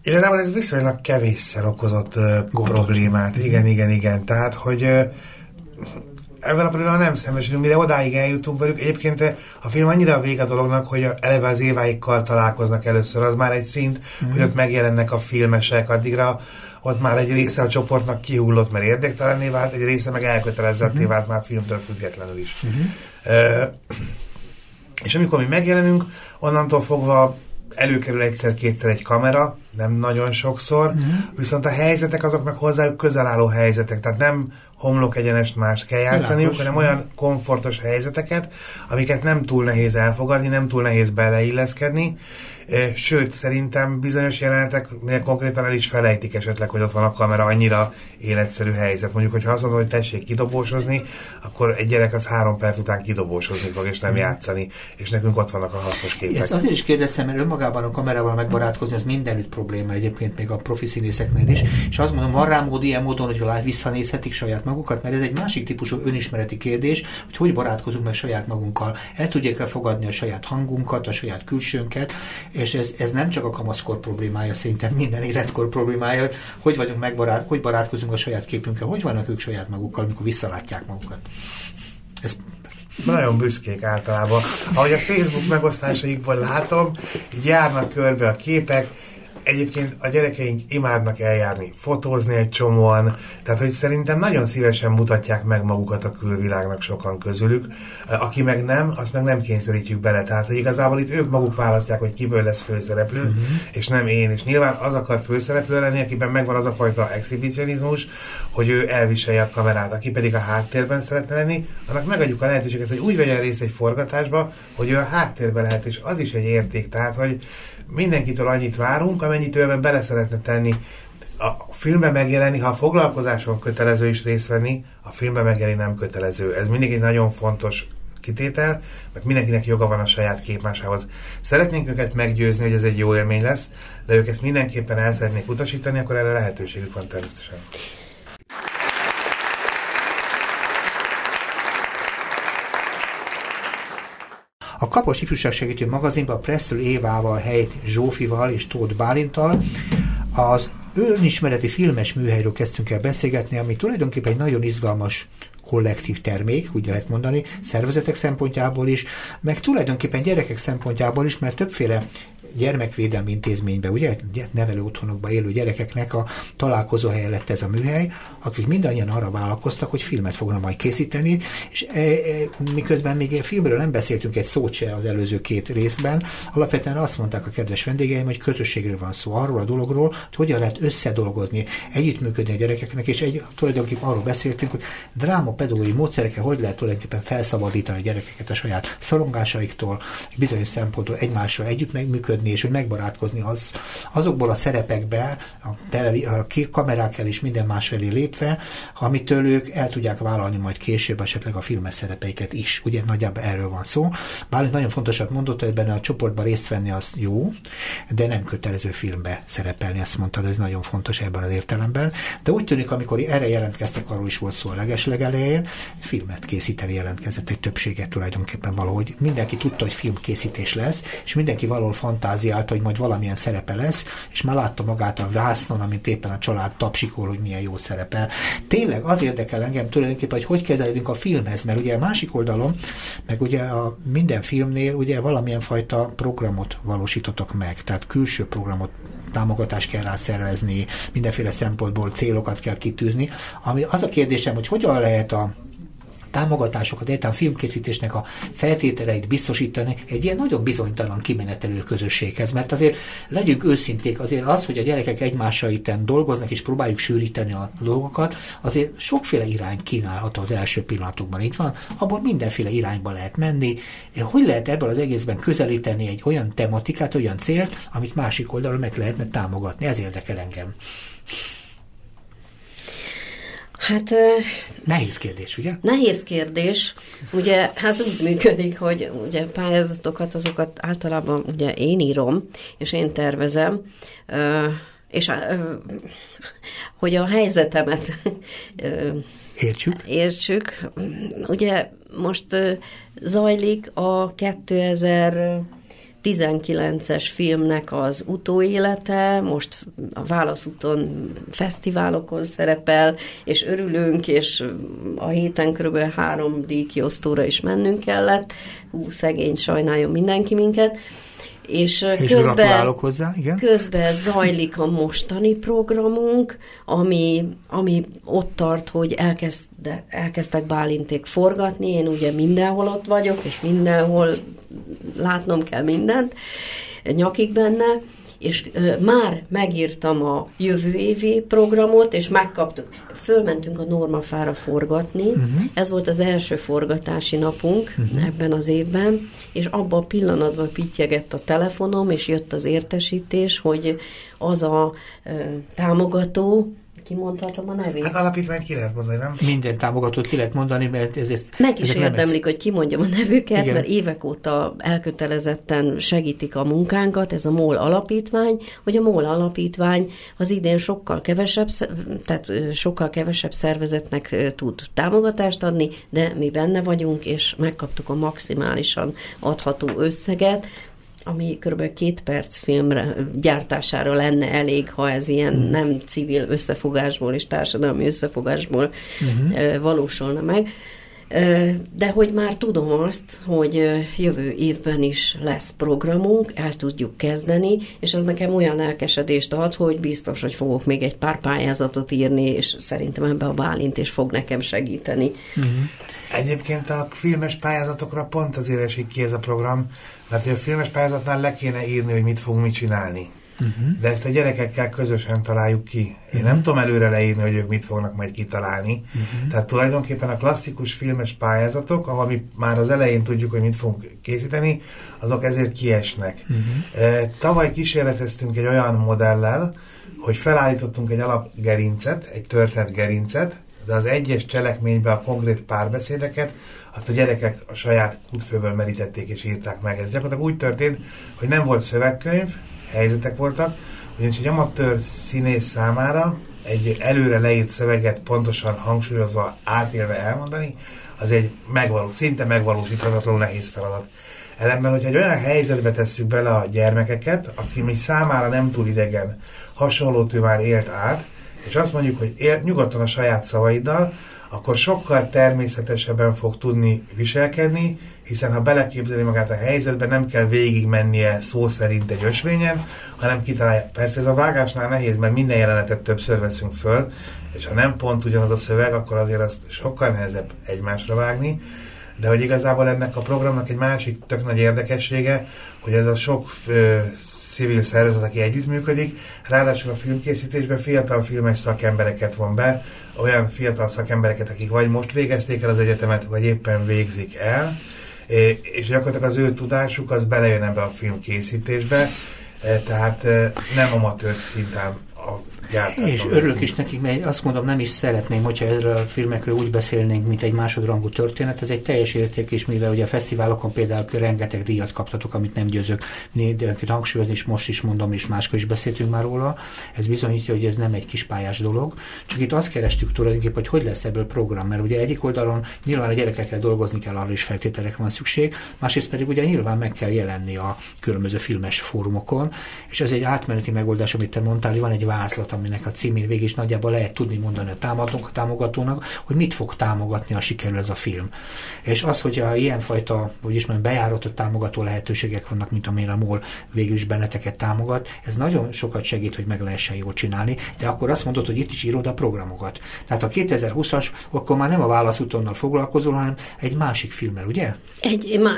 Igazából ez viszonylag kevésszer okozott uh, problémát. Uh-huh. Igen, igen, igen. Tehát, hogy uh, ebben a problémával nem szembesülünk, mire odáig eljutunk velük. Egyébként a film annyira a vége a dolognak, hogy eleve az éváikkal találkoznak először, az már egy szint, mm. hogy ott megjelennek a filmesek, addigra ott már egy része a csoportnak kihullott, mert érdektelenné vált, egy része meg elkötelezetté uh-huh. vált már filmtől függetlenül is. Uh-huh. Uh, és amikor mi megjelenünk, onnantól fogva előkerül egyszer-kétszer egy kamera, nem nagyon sokszor, uh-huh. viszont a helyzetek azok meg hozzájuk közel álló helyzetek, tehát nem homlok egyenest más kell játszaniuk, hanem olyan komfortos helyzeteket, amiket nem túl nehéz elfogadni, nem túl nehéz beleilleszkedni, Sőt, szerintem bizonyos jelenetek konkrétan el is felejtik esetleg, hogy ott van a kamera, annyira életszerű helyzet. Mondjuk, hogyha azt mondom, hogy tessék kidobósozni, akkor egy gyerek az három perc után kidobósozni fog, és nem játszani, és nekünk ott vannak a hasznos képek. Ezt azért is kérdeztem, mert önmagában a kamerával megbarátkozni, az mindenütt probléma egyébként, még a profi színészeknél is. És azt mondom, van rá mód ilyen módon, hogy visszanézhetik saját magukat, mert ez egy másik típusú önismereti kérdés, hogy hogy barátkozunk meg saját magunkkal. El tudják e fogadni a saját hangunkat, a saját külsőnket, és ez, ez nem csak a kamaszkor problémája, szerintem minden életkor problémája, hogy vagyunk megbarát, hogy barátkozunk a saját képünkkel, hogy vannak ők saját magukkal, amikor visszalátják magukat. Ez nagyon büszkék általában. Ahogy a Facebook megosztásaikból látom, így járnak körbe a képek, Egyébként a gyerekeink imádnak eljárni, fotózni egy csomóan, tehát hogy szerintem nagyon szívesen mutatják meg magukat a külvilágnak sokan közülük. Aki meg nem, azt meg nem kényszerítjük bele. Tehát, hogy igazából itt ők maguk választják, hogy kiből lesz főszereplő, uh-huh. és nem én. És nyilván az akar főszereplő lenni, akiben megvan az a fajta exhibicionizmus, hogy ő elviselje a kamerát, aki pedig a háttérben szeretne lenni, annak megadjuk a lehetőséget, hogy úgy vegyen részt egy forgatásba, hogy ő a háttérben lehet, és az is egy érték. Tehát, hogy mindenkitől annyit várunk, amennyit ő ebben bele szeretne tenni. A filmben megjelenni, ha a foglalkozáson kötelező is részt venni, a filmben megjelenni nem kötelező. Ez mindig egy nagyon fontos kitétel, mert mindenkinek joga van a saját képmásához. Szeretnénk őket meggyőzni, hogy ez egy jó élmény lesz, de ők ezt mindenképpen el szeretnék utasítani, akkor erre lehetőségük van természetesen. A Kapos Ifjúság Segítő magazinban Presszül Évával, Helyt Zsófival és Tóth Bálintal az önismereti filmes műhelyről kezdtünk el beszélgetni, ami tulajdonképpen egy nagyon izgalmas kollektív termék, úgy lehet mondani, szervezetek szempontjából is, meg tulajdonképpen gyerekek szempontjából is, mert többféle gyermekvédelmi intézménybe, ugye, nevelő otthonokba élő gyerekeknek a találkozó helye lett ez a műhely, akik mindannyian arra vállalkoztak, hogy filmet fognak majd készíteni, és e, e, miközben még a filmről nem beszéltünk egy szót se az előző két részben, alapvetően azt mondták a kedves vendégeim, hogy közösségről van szó, arról a dologról, hogy hogyan lehet összedolgozni, együttműködni a gyerekeknek, és egy, tulajdonképpen arról beszéltünk, hogy drámapedagógiai módszerekkel hogy lehet tulajdonképpen felszabadítani a gyerekeket a saját szorongásaiktól, bizonyos szempontból egymással együtt megműködni, működni, és hogy megbarátkozni az, azokból a szerepekbe, a, televi, a kamerák el és minden más felé lépve, amitől ők el tudják vállalni majd később esetleg a filmes szerepeiket is. Ugye nagyjából erről van szó. Bálint nagyon fontosat mondott, hogy benne a csoportban részt venni az jó, de nem kötelező filmbe szerepelni, ezt mondtad, ez nagyon fontos ebben az értelemben. De úgy tűnik, amikor erre jelentkeztek, arról is volt szó a legeslegelején, filmet készíteni jelentkezett egy többséget tulajdonképpen valahogy. Mindenki tudta, hogy filmkészítés lesz, és mindenki valahol fantá fantáziálta, hogy majd valamilyen szerepe lesz, és már látta magát a vásznon, amit éppen a család tapsikol, hogy milyen jó szerepel. Tényleg az érdekel engem tulajdonképpen, hogy hogy kezelődünk a filmhez, mert ugye a másik oldalon, meg ugye a minden filmnél ugye valamilyen fajta programot valósítotok meg, tehát külső programot támogatást kell rá szervezni, mindenféle szempontból célokat kell kitűzni. Ami az a kérdésem, hogy hogyan lehet a támogatásokat, egyáltalán filmkészítésnek a feltételeit biztosítani egy ilyen nagyon bizonytalan kimenetelő közösséghez. Mert azért legyünk őszinték, azért az, hogy a gyerekek egymással itten dolgoznak és próbáljuk sűríteni a dolgokat, azért sokféle irányt kínálhat az első pillanatokban. Itt van, abból mindenféle irányba lehet menni. Hogy lehet ebből az egészben közelíteni egy olyan tematikát, olyan célt, amit másik oldalon meg lehetne támogatni? Ez érdekel engem. Hát... Nehéz kérdés, ugye? Nehéz kérdés. Ugye hát úgy működik, hogy ugye pályázatokat, azokat általában ugye én írom, és én tervezem, és hogy a helyzetemet értsük. értsük. Ugye most zajlik a 2000 19-es filmnek az utóélete, most a Válaszúton fesztiválokon szerepel, és örülünk, és a héten kb. három díjkiosztóra is mennünk kellett. Hú, szegény, sajnáljon mindenki minket. És, és közben, hozzá, igen. közben zajlik a mostani programunk, ami, ami ott tart, hogy elkezde, elkezdtek Bálinték forgatni, én ugye mindenhol ott vagyok, és mindenhol látnom kell mindent, nyakig benne, és ö, már megírtam a jövő évi programot, és megkaptuk. Fölmentünk a Normafára forgatni, uh-huh. ez volt az első forgatási napunk uh-huh. ebben az évben, és abban a pillanatban pittyegett a telefonom, és jött az értesítés, hogy az a ö, támogató, kimondhatom a nevét? Hát alapítványt ki lehet mondani, nem? Minden támogatót ki lehet mondani, mert ez, ez Meg is érdemlik, hogy kimondjam a nevüket, Igen. mert évek óta elkötelezetten segítik a munkánkat, ez a MOL alapítvány, hogy a MOL alapítvány az idén sokkal kevesebb, tehát sokkal kevesebb szervezetnek tud támogatást adni, de mi benne vagyunk, és megkaptuk a maximálisan adható összeget, ami kb. két perc filmre gyártására lenne elég, ha ez ilyen mm. nem civil összefogásból és társadalmi összefogásból uh-huh. valósulna meg. De hogy már tudom azt, hogy jövő évben is lesz programunk, el tudjuk kezdeni, és az nekem olyan elkesedést ad, hogy biztos, hogy fogok még egy pár pályázatot írni, és szerintem ebbe a Bálint is fog nekem segíteni. Uh-huh. Egyébként a filmes pályázatokra pont azért esik ki ez a program, mert hogy a filmes pályázatnál le kéne írni, hogy mit fogunk mit csinálni. Uh-huh. De ezt a gyerekekkel közösen találjuk ki. Én uh-huh. nem tudom előre leírni, hogy ők mit fognak majd kitalálni. Uh-huh. Tehát tulajdonképpen a klasszikus filmes pályázatok, ahol mi már az elején tudjuk, hogy mit fogunk készíteni, azok ezért kiesnek. Uh-huh. Tavaly kísérleteztünk egy olyan modellel, hogy felállítottunk egy alapgerincet, egy történet gerincet, de az egyes cselekménybe a konkrét párbeszédeket azt a gyerekek a saját kutfőből merítették és írták meg. Ez gyakorlatilag úgy történt, hogy nem volt szövegkönyv, helyzetek voltak, ugyanis egy amatőr színész számára egy előre leírt szöveget pontosan hangsúlyozva, átélve elmondani, az egy megvalós, szinte megvalósíthatatlanul nehéz feladat. Ellenben, hogyha egy olyan helyzetbe tesszük bele a gyermekeket, aki mi számára nem túl idegen, hasonlót ő már élt át, és azt mondjuk, hogy él, nyugodtan a saját szavaiddal, akkor sokkal természetesebben fog tudni viselkedni, hiszen ha beleképzeli magát a helyzetbe, nem kell végigmennie szó szerint egy ösvényen, hanem kitalálja. Persze ez a vágásnál nehéz, mert minden jelenetet többször veszünk föl, és ha nem pont ugyanaz a szöveg, akkor azért azt sokkal nehezebb egymásra vágni. De hogy igazából ennek a programnak egy másik tök nagy érdekessége, hogy ez a sok civil szervezet, aki együttműködik, ráadásul a filmkészítésben fiatal filmes szakembereket von be, olyan fiatal szakembereket, akik vagy most végezték el az egyetemet, vagy éppen végzik el, és gyakorlatilag az ő tudásuk az belejön ebbe a filmkészítésbe, tehát nem amatőr szinten És örülök is nekik, mert azt mondom, nem is szeretném, hogyha erről a filmekről úgy beszélnénk, mint egy másodrangú történet. Ez egy teljes érték is, mivel ugye a fesztiválokon például rengeteg díjat kaptatok, amit nem győzök mindenkit hangsúlyozni, és most is mondom, és máskor is beszéltünk már róla. Ez bizonyítja, hogy ez nem egy kis pályás dolog. Csak itt azt kerestük tulajdonképpen, hogy hogy lesz ebből program, mert ugye egyik oldalon nyilván a gyerekekkel dolgozni kell, arra is feltételek van szükség, másrészt pedig ugye nyilván meg kell jelenni a különböző filmes fórumokon, és ez egy átmeneti megoldás, amit te mondtál, van egy vázlat, aminek a címén végig is nagyjából lehet tudni mondani a támogatónak, a támogatónak, hogy mit fog támogatni, a sikerül ez a film. És az, hogy a ilyenfajta, hogy is mondjam, bejáratott támogató lehetőségek vannak, mint amilyen a MOL végül is benneteket támogat, ez nagyon sokat segít, hogy meg lehessen jól csinálni, de akkor azt mondod, hogy itt is írod a programokat. Tehát a 2020-as, akkor már nem a válaszútonnal foglalkozol, hanem egy másik filmmel, ugye? Egy, má,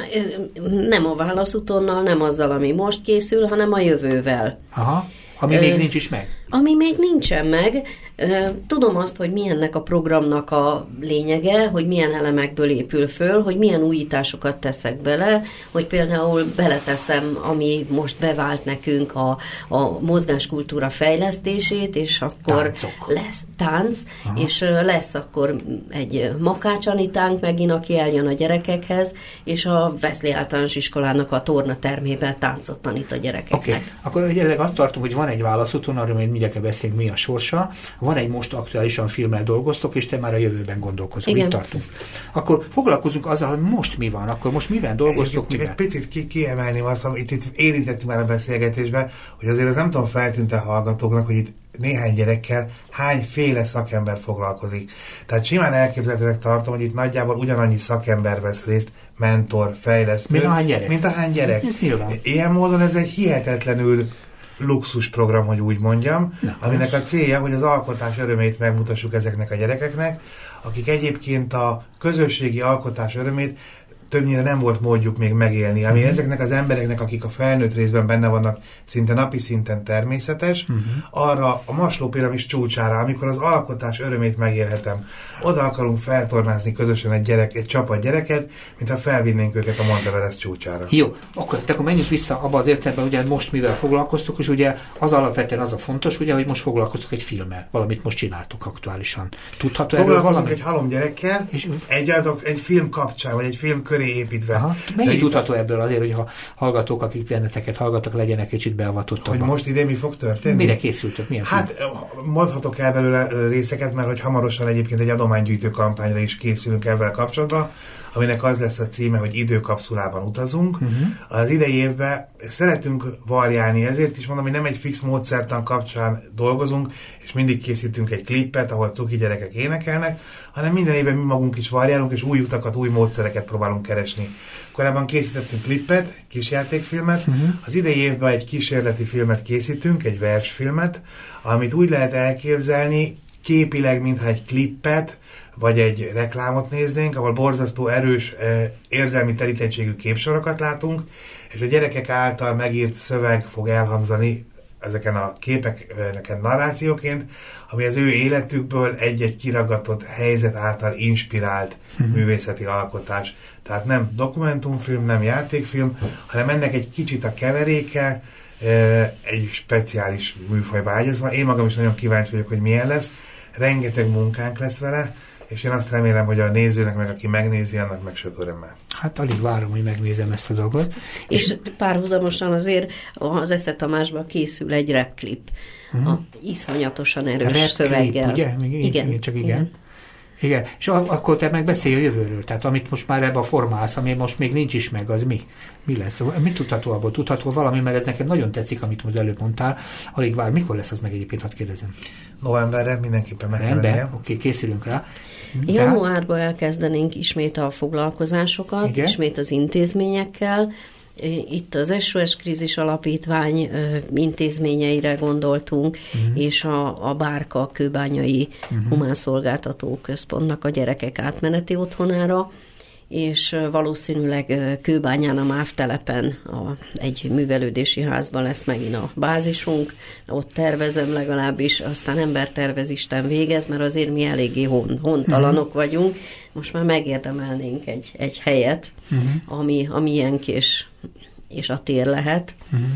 nem a válaszútonnal, nem azzal, ami most készül, hanem a jövővel. Aha, ami még nincs is meg. Ami még nincsen meg, Tudom azt, hogy milyennek a programnak a lényege, hogy milyen elemekből épül föl, hogy milyen újításokat teszek bele, hogy például beleteszem, ami most bevált nekünk a, a mozgáskultúra fejlesztését, és akkor Táncok. lesz tánc, Aha. és lesz akkor egy makácsanitánk megint, aki eljön a gyerekekhez, és a Veszli általános iskolának a torna termébe táncot tanít a gyerekeknek. Oké, okay. akkor ugye azt tartom, hogy van egy válaszúton, arról majd mindjárt beszélünk, mi a sorsa, van egy most aktuálisan filmmel dolgoztok, és te már a jövőben gondolkozol. Igen. Itt tartunk. Akkor foglalkozunk azzal, hogy most mi van, akkor most mivel dolgoztok, Csak egy picit ki, kiemelném azt, amit itt érintettünk már a beszélgetésben, hogy azért az nem tudom feltűnt a hallgatóknak, hogy itt néhány gyerekkel hányféle szakember foglalkozik. Tehát simán elképzelhetőnek tartom, hogy itt nagyjából ugyanannyi szakember vesz részt, mentor, fejlesztő, mint a hány gyerek. Mint a hány gyerek. Ez Ilyen módon ez egy hihetetlenül luxusprogram, hogy úgy mondjam, Na, aminek a célja, hogy az alkotás örömét megmutassuk ezeknek a gyerekeknek, akik egyébként a közösségi alkotás örömét többnyire nem volt módjuk még megélni, ami uh-huh. ezeknek az embereknek, akik a felnőtt részben benne vannak, szinte napi szinten természetes, uh-huh. arra a masló piramis csúcsára, amikor az alkotás örömét megélhetem. Oda akarunk feltornázni közösen egy gyerek, egy csapat gyereket, mintha felvinnénk őket a Monteverest csúcsára. Jó, akkor, akkor menjünk vissza abba az értelemben, ugye most mivel foglalkoztok, és ugye az alapvetően az a fontos, ugye, hogy most foglalkoztok egy filmmel, valamit most csináltok aktuálisan. Tudható erről valami? egy halom gyerekkel, és egy, egy film kapcsán, vagy egy film köré köré építve. Aha. Mennyi tudható ebből azért, hogy ha hallgatók, akik benneteket hallgatnak, legyenek kicsit beavatottak? Hogy most idén mi fog történni? Mire készültök? Milyen hát film? mondhatok el belőle részeket, mert hogy hamarosan egyébként egy adománygyűjtő kampányra is készülünk ebben kapcsolatban, aminek az lesz a címe, hogy időkapszulában utazunk. Uh-huh. Az idei évben szeretünk variálni, ezért is mondom, hogy nem egy fix módszertan kapcsán dolgozunk, és mindig készítünk egy klippet, ahol cuki gyerekek énekelnek, hanem minden évben mi magunk is variálunk, és új utakat, új módszereket próbálunk keresni. Korábban készítettünk klippet, kisjátékfilmet, uh-huh. az idei évben egy kísérleti filmet készítünk, egy versfilmet, amit úgy lehet elképzelni, képileg, mintha egy klippet, vagy egy reklámot néznénk, ahol borzasztó erős eh, érzelmi terítettségű képsorokat látunk, és a gyerekek által megírt szöveg fog elhangzani ezeken a képeken narrációként, ami az ő életükből egy-egy kiragatott helyzet által inspirált uh-huh. művészeti alkotás. Tehát nem dokumentumfilm, nem játékfilm, hanem ennek egy kicsit a keveréke, eh, egy speciális műfajba ágyazva. Én magam is nagyon kíváncsi vagyok, hogy milyen lesz. Rengeteg munkánk lesz vele, és én azt remélem, hogy a nézőnek, meg aki megnézi, annak meg sok örömmel. Hát alig várom, hogy megnézem ezt a dolgot. És, és párhuzamosan azért az Esze Tamásban készül egy repklip. Uh-huh. A iszonyatosan erős rap szöveggel. ugye? Még igen, igen, csak igen. igen. Igen, és akkor te meg beszélj a jövőről, tehát amit most már ebbe a formálsz, ami most még nincs is meg, az mi? Mi lesz? Mit tudható abból? Tudható valami, mert ez nekem nagyon tetszik, amit most előbb mondtál. Alig vár, mikor lesz az meg egyébként, hadd kérdezem. Novemberre mindenképpen meg Rendben, oké, készülünk rá. Januárban elkezdenénk ismét a foglalkozásokat, Igen? ismét az intézményekkel, itt az SOS Krízis Alapítvány intézményeire gondoltunk, uh-huh. és a, a Bárka Kőbányai uh-huh. Humán Szolgáltató Központnak a gyerekek átmeneti otthonára, és valószínűleg Kőbányán a MÁV telepen a, egy művelődési házban lesz megint a bázisunk, ott tervezem legalábbis, aztán ember tervez Isten végez, mert azért mi eléggé hon, hontalanok uh-huh. vagyunk, most már megérdemelnénk egy, egy helyet, uh-huh. ami, ami ilyen és, és a tér lehet. Uh-huh.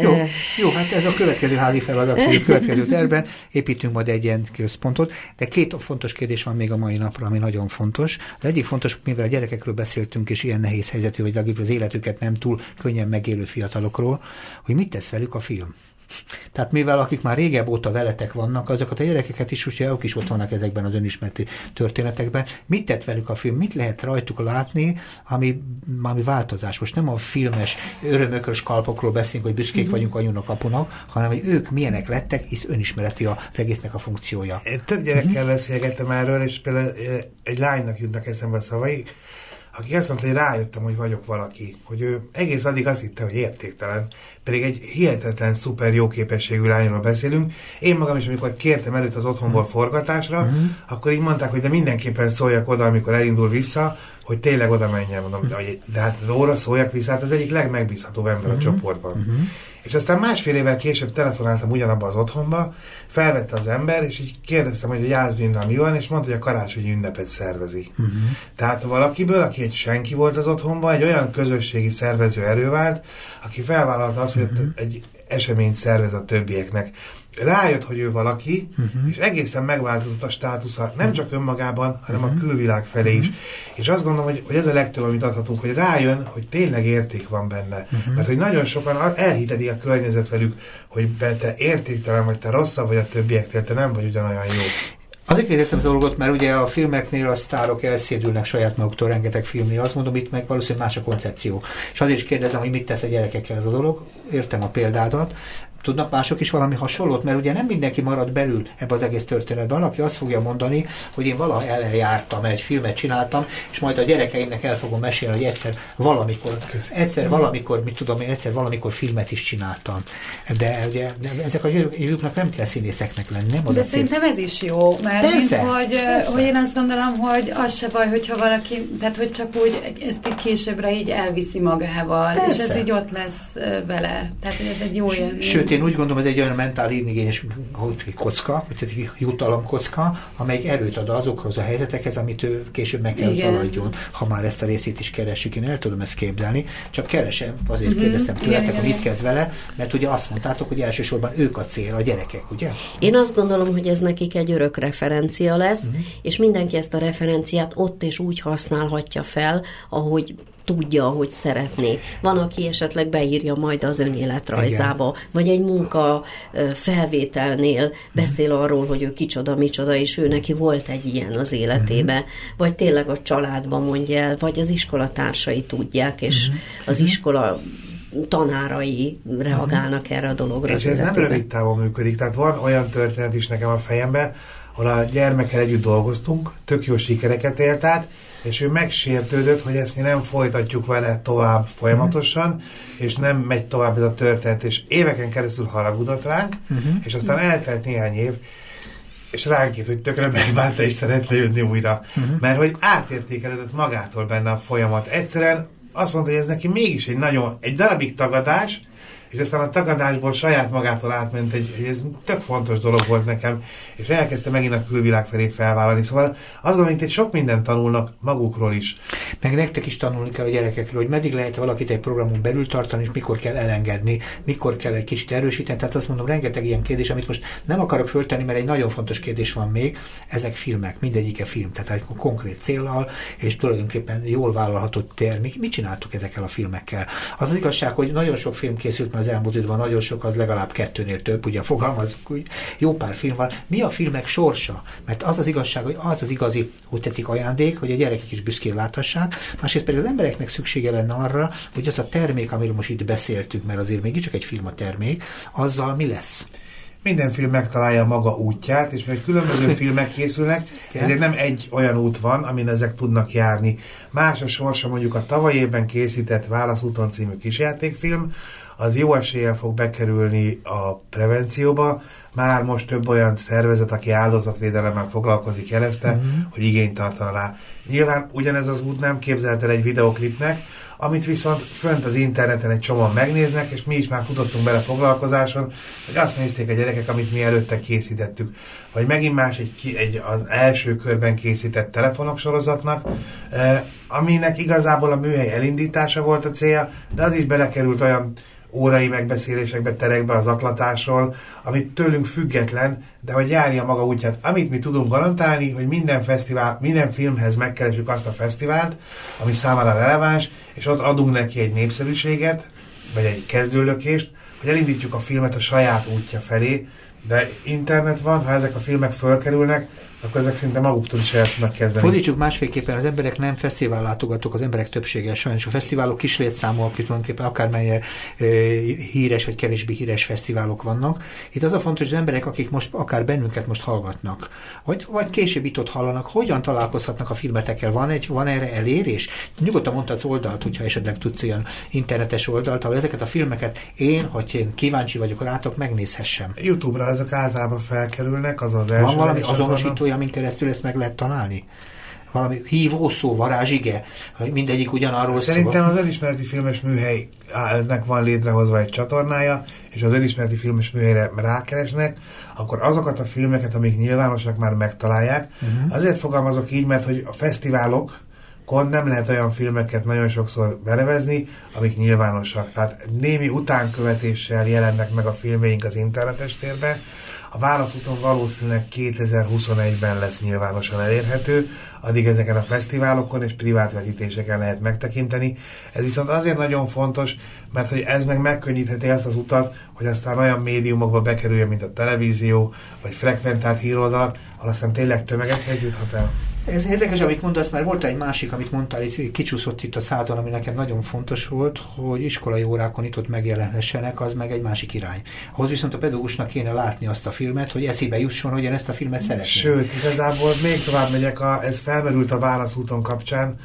Jó, jó, hát ez a következő házi feladat, hogy a következő tervben építünk majd egy ilyen központot, de két fontos kérdés van még a mai napra, ami nagyon fontos. Az egyik fontos, mivel a gyerekekről beszéltünk, és ilyen nehéz helyzetű, hogy az életüket nem túl könnyen megélő fiatalokról, hogy mit tesz velük a film. Tehát mivel akik már régebb óta veletek vannak, azokat a gyerekeket is, ugye ők is ott vannak ezekben az önismerti történetekben. Mit tett velük a film? Mit lehet rajtuk látni, ami, ami változás? Most nem a filmes örömökös kalpokról beszélünk, hogy büszkék mm-hmm. vagyunk anyunak, apunak, hanem hogy ők milyenek lettek, hisz önismereti az egésznek a funkciója. Én több gyerekkel mm-hmm. beszélgettem erről, és például eh, egy lánynak jutnak eszembe a szavai, aki azt mondta, hogy rájöttem, hogy vagyok valaki, hogy ő egész addig azt hitte, hogy értéktelen, pedig egy hihetetlen, szuper jó képességű lányról beszélünk. Én magam is, amikor kértem előtt az otthonból forgatásra, uh-huh. akkor így mondták, hogy de mindenképpen szóljak oda, amikor elindul vissza, hogy tényleg oda menjen. Mondom, de, de hát óra szóljak vissza, hát az egyik legmegbízhatóbb ember uh-huh. a csoportban. Uh-huh. És aztán másfél évvel később telefonáltam ugyanabba az otthonba, felvette az ember, és így kérdeztem, hogy a Jászbinnal mi van, és mondta, hogy a karácsonyi ünnepet szervezi. Uh-huh. Tehát valakiből, aki egy senki volt az otthonban, egy olyan közösségi szervező erő vált, aki felvállalta azt, hogy uh-huh. egy eseményt szervez a többieknek rájött, hogy ő valaki, uh-huh. és egészen megváltozott a státusza, nem csak önmagában, hanem uh-huh. a külvilág felé is. Uh-huh. És azt gondolom, hogy, hogy ez a legtöbb, amit adhatunk, hogy rájön, hogy tényleg érték van benne. Uh-huh. Mert hogy nagyon sokan elhitedi a környezet velük, hogy te értéktelen vagy, te rosszabb vagy a többiektől, te nem vagy ugyanolyan jó. Azért kérdeztem az dolgot, mert ugye a filmeknél a sztárok elszédülnek saját maguktól rengeteg filmnél. Azt mondom, itt meg valószínűleg más a koncepció. És azért is kérdezem, hogy mit tesz a gyerekekkel ez a dolog. Értem a példádat, tudnak mások is valami hasonlót, mert ugye nem mindenki marad belül ebbe az egész történetben. Valaki azt fogja mondani, hogy én valaha eljártam, egy filmet csináltam, és majd a gyerekeimnek el fogom mesélni, hogy egyszer valamikor, egyszer valamikor, mit tudom én, egyszer valamikor filmet is csináltam. De ugye de ezek a gyerekeknek nem kell színészeknek lenni, nem? De szerintem ez is jó, mert persze, mint, hogy, persze. hogy én azt gondolom, hogy az se baj, hogyha valaki, tehát hogy csak úgy ezt egy későbbre így elviszi magával, persze. és ez így ott lesz vele. Tehát, hogy ez egy jó élmény. Sőt, Sőt, én úgy gondolom, ez egy olyan mentál igényes kocka, vagy egy jutalomkocka, amelyik erőt ad azokhoz a helyzetekhez, amit ő később meg kell feladjon, ha már ezt a részét is keresjük. Én el tudom ezt képzelni, csak keresem, azért uh-huh. kérdeztem tőletek, hogy mit kezd vele, mert ugye azt mondtátok, hogy elsősorban ők a cél, a gyerekek, ugye? Én azt gondolom, hogy ez nekik egy örök referencia lesz, uh-huh. és mindenki ezt a referenciát ott és úgy használhatja fel, ahogy tudja, hogy szeretné. Van, aki esetleg beírja majd az önéletrajzába, Igen. vagy egy munka felvételnél beszél arról, hogy ő kicsoda, micsoda, és ő neki volt egy ilyen az életébe, uh-huh. vagy tényleg a családban mondja el, vagy az iskolatársai tudják, és uh-huh. az iskola tanárai reagálnak uh-huh. erre a dologra. És ez nem rövid távon működik, tehát van olyan történet is nekem a fejemben, ahol a gyermekkel együtt dolgoztunk, tök jó sikereket élt át, és ő megsértődött, hogy ezt mi nem folytatjuk vele tovább folyamatosan, uh-huh. és nem megy tovább ez a történet, és éveken keresztül haragudott ránk, uh-huh. és aztán eltelt néhány év, és ránk írt, hogy tökre megbánta, és szeretne jönni újra. Uh-huh. Mert hogy átértékelődött magától benne a folyamat. Egyszerűen azt mondta, hogy ez neki mégis egy nagyon, egy darabig tagadás, és aztán a tagadásból saját magától átment, egy, egy, ez tök fontos dolog volt nekem, és elkezdte megint a külvilág felé felvállalni. Szóval azt gondolom, hogy egy sok mindent tanulnak magukról is. Meg nektek is tanulni kell a gyerekekről, hogy meddig lehet valakit egy programon belül tartani, és mikor kell elengedni, mikor kell egy kicsit erősíteni. Tehát azt mondom, rengeteg ilyen kérdés, amit most nem akarok föltenni, mert egy nagyon fontos kérdés van még. Ezek filmek, mindegyike film, tehát egy konkrét célral, és tulajdonképpen jól vállalható termék. Mit csináltuk ezekkel a filmekkel? Az az igazság, hogy nagyon sok film készült az elmúlt időben nagyon sok, az legalább kettőnél több, ugye fogalmazunk, úgy jó pár film van. Mi a filmek sorsa? Mert az az igazság, hogy az az igazi, hogy tetszik ajándék, hogy a gyerekek is büszkén láthassák, másrészt pedig az embereknek szüksége lenne arra, hogy az a termék, amiről most itt beszéltünk, mert azért mégiscsak egy film a termék, azzal mi lesz? minden film megtalálja maga útját, és mert különböző [laughs] filmek készülnek, ezért nem egy olyan út van, amin ezek tudnak járni. Más a sorsa mondjuk a tavaly évben készített Válaszúton című kisjátékfilm, az jó eséllyel fog bekerülni a prevencióba. Már most több olyan szervezet, aki áldozatvédelemmel foglalkozik, jelezte, uh-huh. hogy igényt tartana rá. Nyilván ugyanez az út nem képzelt el egy videoklipnek, amit viszont fönt az interneten egy csomóan megnéznek, és mi is már futottunk bele foglalkozáson, hogy azt nézték a gyerekek, amit mi előtte készítettük. Vagy megint más egy, egy az első körben készített telefonok sorozatnak, eh, aminek igazából a műhely elindítása volt a célja, de az is belekerült olyan órai megbeszélésekbe, terekbe az aklatásról, amit tőlünk független, de hogy járja maga útját. Amit mi tudunk garantálni, hogy minden fesztivál, minden filmhez megkeresünk azt a fesztivált, ami számára releváns, és ott adunk neki egy népszerűséget, vagy egy kezdőlökést, hogy elindítjuk a filmet a saját útja felé, de internet van, ha ezek a filmek fölkerülnek, akkor ezek szinte maguktól is el tudnak kezdeni. Fordítsuk másfélképpen, az emberek nem fesztivál látogatók, az emberek többsége sajnos. A fesztiválok kis létszámú, akik tulajdonképpen akármely e, híres vagy kevésbé híres fesztiválok vannak. Itt az a fontos, hogy az emberek, akik most akár bennünket most hallgatnak, vagy, vagy később itt ott hallanak, hogyan találkozhatnak a filmetekkel? Van, egy, van erre elérés? Nyugodtan mondhatsz oldalt, hogyha esetleg tudsz olyan internetes oldalt, ahol ezeket a filmeket én, hogy én kíváncsi vagyok rátok, megnézhessem. YouTube-ra ezek általában felkerülnek, az az első. Van valami azonosító olyan, amin keresztül ezt meg lehet találni? Valami hívószó, varázsige, hogy mindegyik ugyanarról Szerintem szól. az önismereti filmes műhelynek van létrehozva egy csatornája, és az önismereti filmes műhelyre rákeresnek, akkor azokat a filmeket, amik nyilvánosak, már megtalálják. Uh-huh. Azért fogalmazok így, mert hogy a fesztiválok, nem lehet olyan filmeket nagyon sokszor belevezni, amik nyilvánosak. Tehát némi utánkövetéssel jelennek meg a filmeink az internetes térbe, a válaszúton valószínűleg 2021-ben lesz nyilvánosan elérhető, addig ezeken a fesztiválokon és privát vetítéseken lehet megtekinteni. Ez viszont azért nagyon fontos, mert hogy ez meg megkönnyítheti azt az utat, hogy aztán olyan médiumokba bekerüljön, mint a televízió, vagy frekventált híroldal, ahol aztán tényleg tömegekhez juthat el. Ez érdekes, amit mondasz, mert volt egy másik, amit mondtál, itt kicsúszott itt a szádon, ami nekem nagyon fontos volt, hogy iskolai órákon itt ott megjelenhessenek, az meg egy másik irány. Ahhoz viszont a pedagógusnak kéne látni azt a filmet, hogy eszébe jusson, hogy én ezt a filmet szeretném. Sőt, igazából még tovább megyek, a, ez felmerült a válaszúton kapcsán,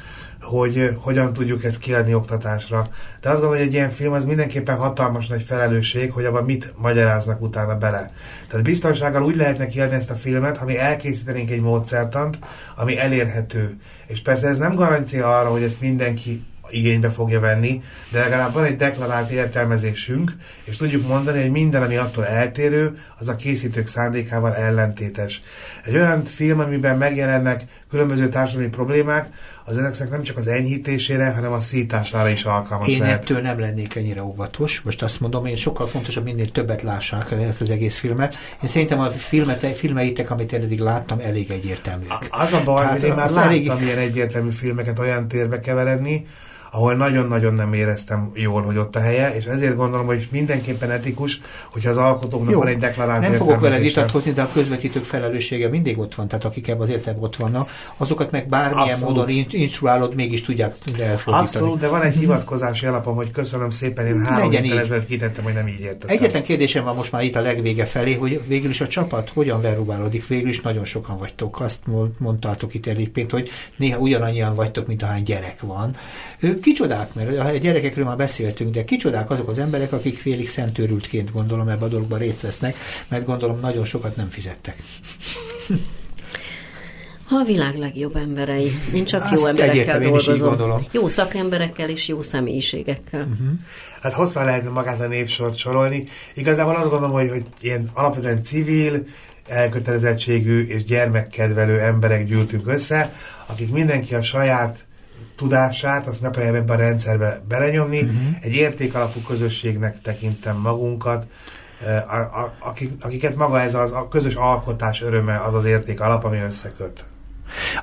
hogy hogyan tudjuk ezt kiadni oktatásra. De azt gondolom, hogy egy ilyen film az mindenképpen hatalmas nagy felelősség, hogy abban mit magyaráznak utána bele. Tehát biztonsággal úgy lehetne kiadni ezt a filmet, ha mi elkészítenénk egy módszertant, ami elérhető. És persze ez nem garancia arra, hogy ezt mindenki igénybe fogja venni, de legalább van egy deklarált értelmezésünk, és tudjuk mondani, hogy minden, ami attól eltérő, az a készítők szándékával ellentétes. Egy olyan film, amiben megjelennek különböző társadalmi problémák, az ezeknek nem csak az enyhítésére, hanem a szítására is alkalmas Én lehet. ettől nem lennék ennyire óvatos. Most azt mondom, én sokkal fontosabb, minél többet lássák ezt az egész filmet. Én szerintem a filmet, filmeitek, amit én eddig láttam, elég egyértelműek. Az a baj, hogy én már láttam elég... ilyen egyértelmű filmeket olyan térbe keveredni, ahol nagyon-nagyon nem éreztem jól, hogy ott a helye, és ezért gondolom, hogy mindenképpen etikus, hogyha az alkotóknak Jó, van egy deklarált Nem fogok vele vitatkozni, de a közvetítők felelőssége mindig ott van, tehát akik ebben az értelemben ott vannak, azokat meg bármilyen Abszolút. módon instruálod, mégis tudják elfordítani. Abszolút, de van egy hivatkozási alapom, hogy köszönöm szépen, én három héttel ezelőtt kitettem, hogy nem így értettem. Egyetlen kérdésem van most már itt a legvége felé, hogy végül is a csapat hogyan verubálódik, végül is nagyon sokan vagytok. Azt mondtátok itt elég pént, hogy néha ugyanannyian vagytok, mint ahány gyerek van. Ők kicsodák, mert a gyerekekről már beszéltünk, de kicsodák azok az emberek, akik félig szentőrültként gondolom ebbe a dologban részt vesznek, mert gondolom nagyon sokat nem fizettek. A világ legjobb emberei. Én csak Azt jó emberekkel dolgozom. Jó szakemberekkel és jó személyiségekkel. Uh-huh. Hát hosszan lehetne magát a névsort sorolni. Igazából azt gondolom, hogy, hogy ilyen alapvetően civil, elkötelezettségű és gyermekkedvelő emberek gyűltünk össze, akik mindenki a saját tudását, azt megpróbálja ebbe a rendszerbe belenyomni. Uh-huh. Egy értékalapú közösségnek tekintem magunkat, a, a, akik, akiket maga ez az, a közös alkotás öröme az az érték alap, ami összeköt.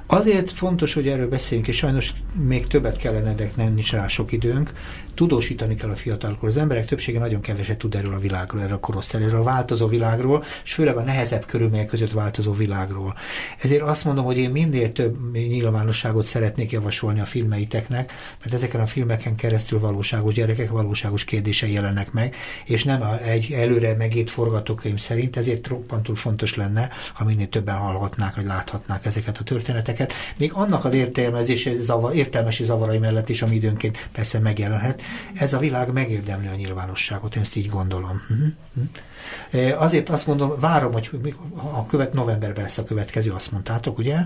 Azért fontos, hogy erről beszéljünk, és sajnos még többet kellene, de nem nincs rá sok időnk. Tudósítani kell a fiatalkor. Az emberek többsége nagyon keveset tud erről a világról, erről a korosztályról, erről a változó világról, és főleg a nehezebb körülmények között változó világról. Ezért azt mondom, hogy én minél több nyilvánosságot szeretnék javasolni a filmeiteknek, mert ezeken a filmeken keresztül valóságos gyerekek valóságos kérdései jelennek meg, és nem egy előre megírt forgatókönyv szerint, ezért roppantul fontos lenne, ha minél többen hallhatnák, vagy láthatnák ezeket a történeteket, még annak az értelmezési, zavar, értelmesi zavarai mellett is, ami időnként persze megjelenhet, ez a világ megérdemli a nyilvánosságot, én ezt így gondolom. Uh-huh. Azért azt mondom, várom, hogy a követ novemberben lesz a következő, azt mondtátok, ugye?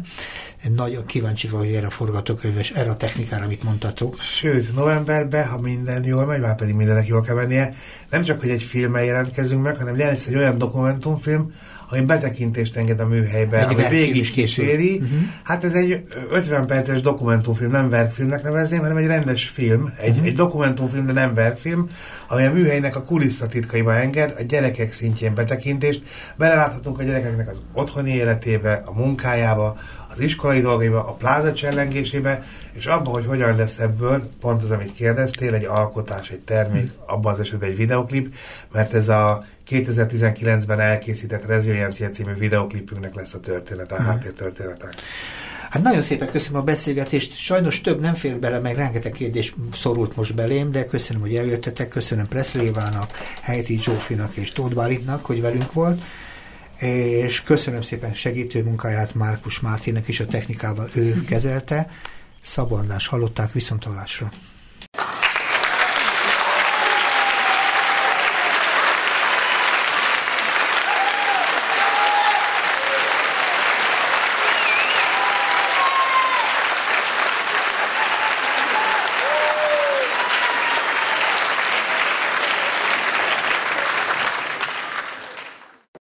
Nagyon kíváncsi vagyok erre a forgatókönyves, erre a technikára, amit mondtatok. Sőt, novemberben, ha minden jól megy, már pedig mindenek jól kell mennie, nem csak, hogy egy filmmel jelentkezünk meg, hanem lesz egy olyan dokumentumfilm, ami betekintést enged a műhelybe, egy ami végig kíséri. Uh-huh. Hát ez egy 50 perces dokumentumfilm, nem verkfilmnek nevezném, hanem egy rendes film, egy, uh-huh. egy dokumentumfilm, de nem verkfilm, ami a műhelynek a kulisszatitkaiba enged, a gyerekek szintjén betekintést. Beleláthatunk a gyerekeknek az otthoni életébe, a munkájába, az iskolai dolgaiba, a pláza csellengésébe, és abban, hogy hogyan lesz ebből, pont az, amit kérdeztél, egy alkotás, egy termék, abban az esetben egy videoklip, mert ez a 2019-ben elkészített Reziliencia című videoklipünknek lesz a történet, a hmm. háttértörténetek. Hát nagyon szépen köszönöm a beszélgetést. Sajnos több nem fér bele, meg rengeteg kérdés szorult most belém, de köszönöm, hogy eljöttetek. Köszönöm Preszlévának, Heiti Zsófinak és Tóth Bálintnak, hogy velünk volt. És köszönöm szépen segítő munkáját Márkus Mártének is a technikával ő kezelte. Szabandás hallották viszontalásra.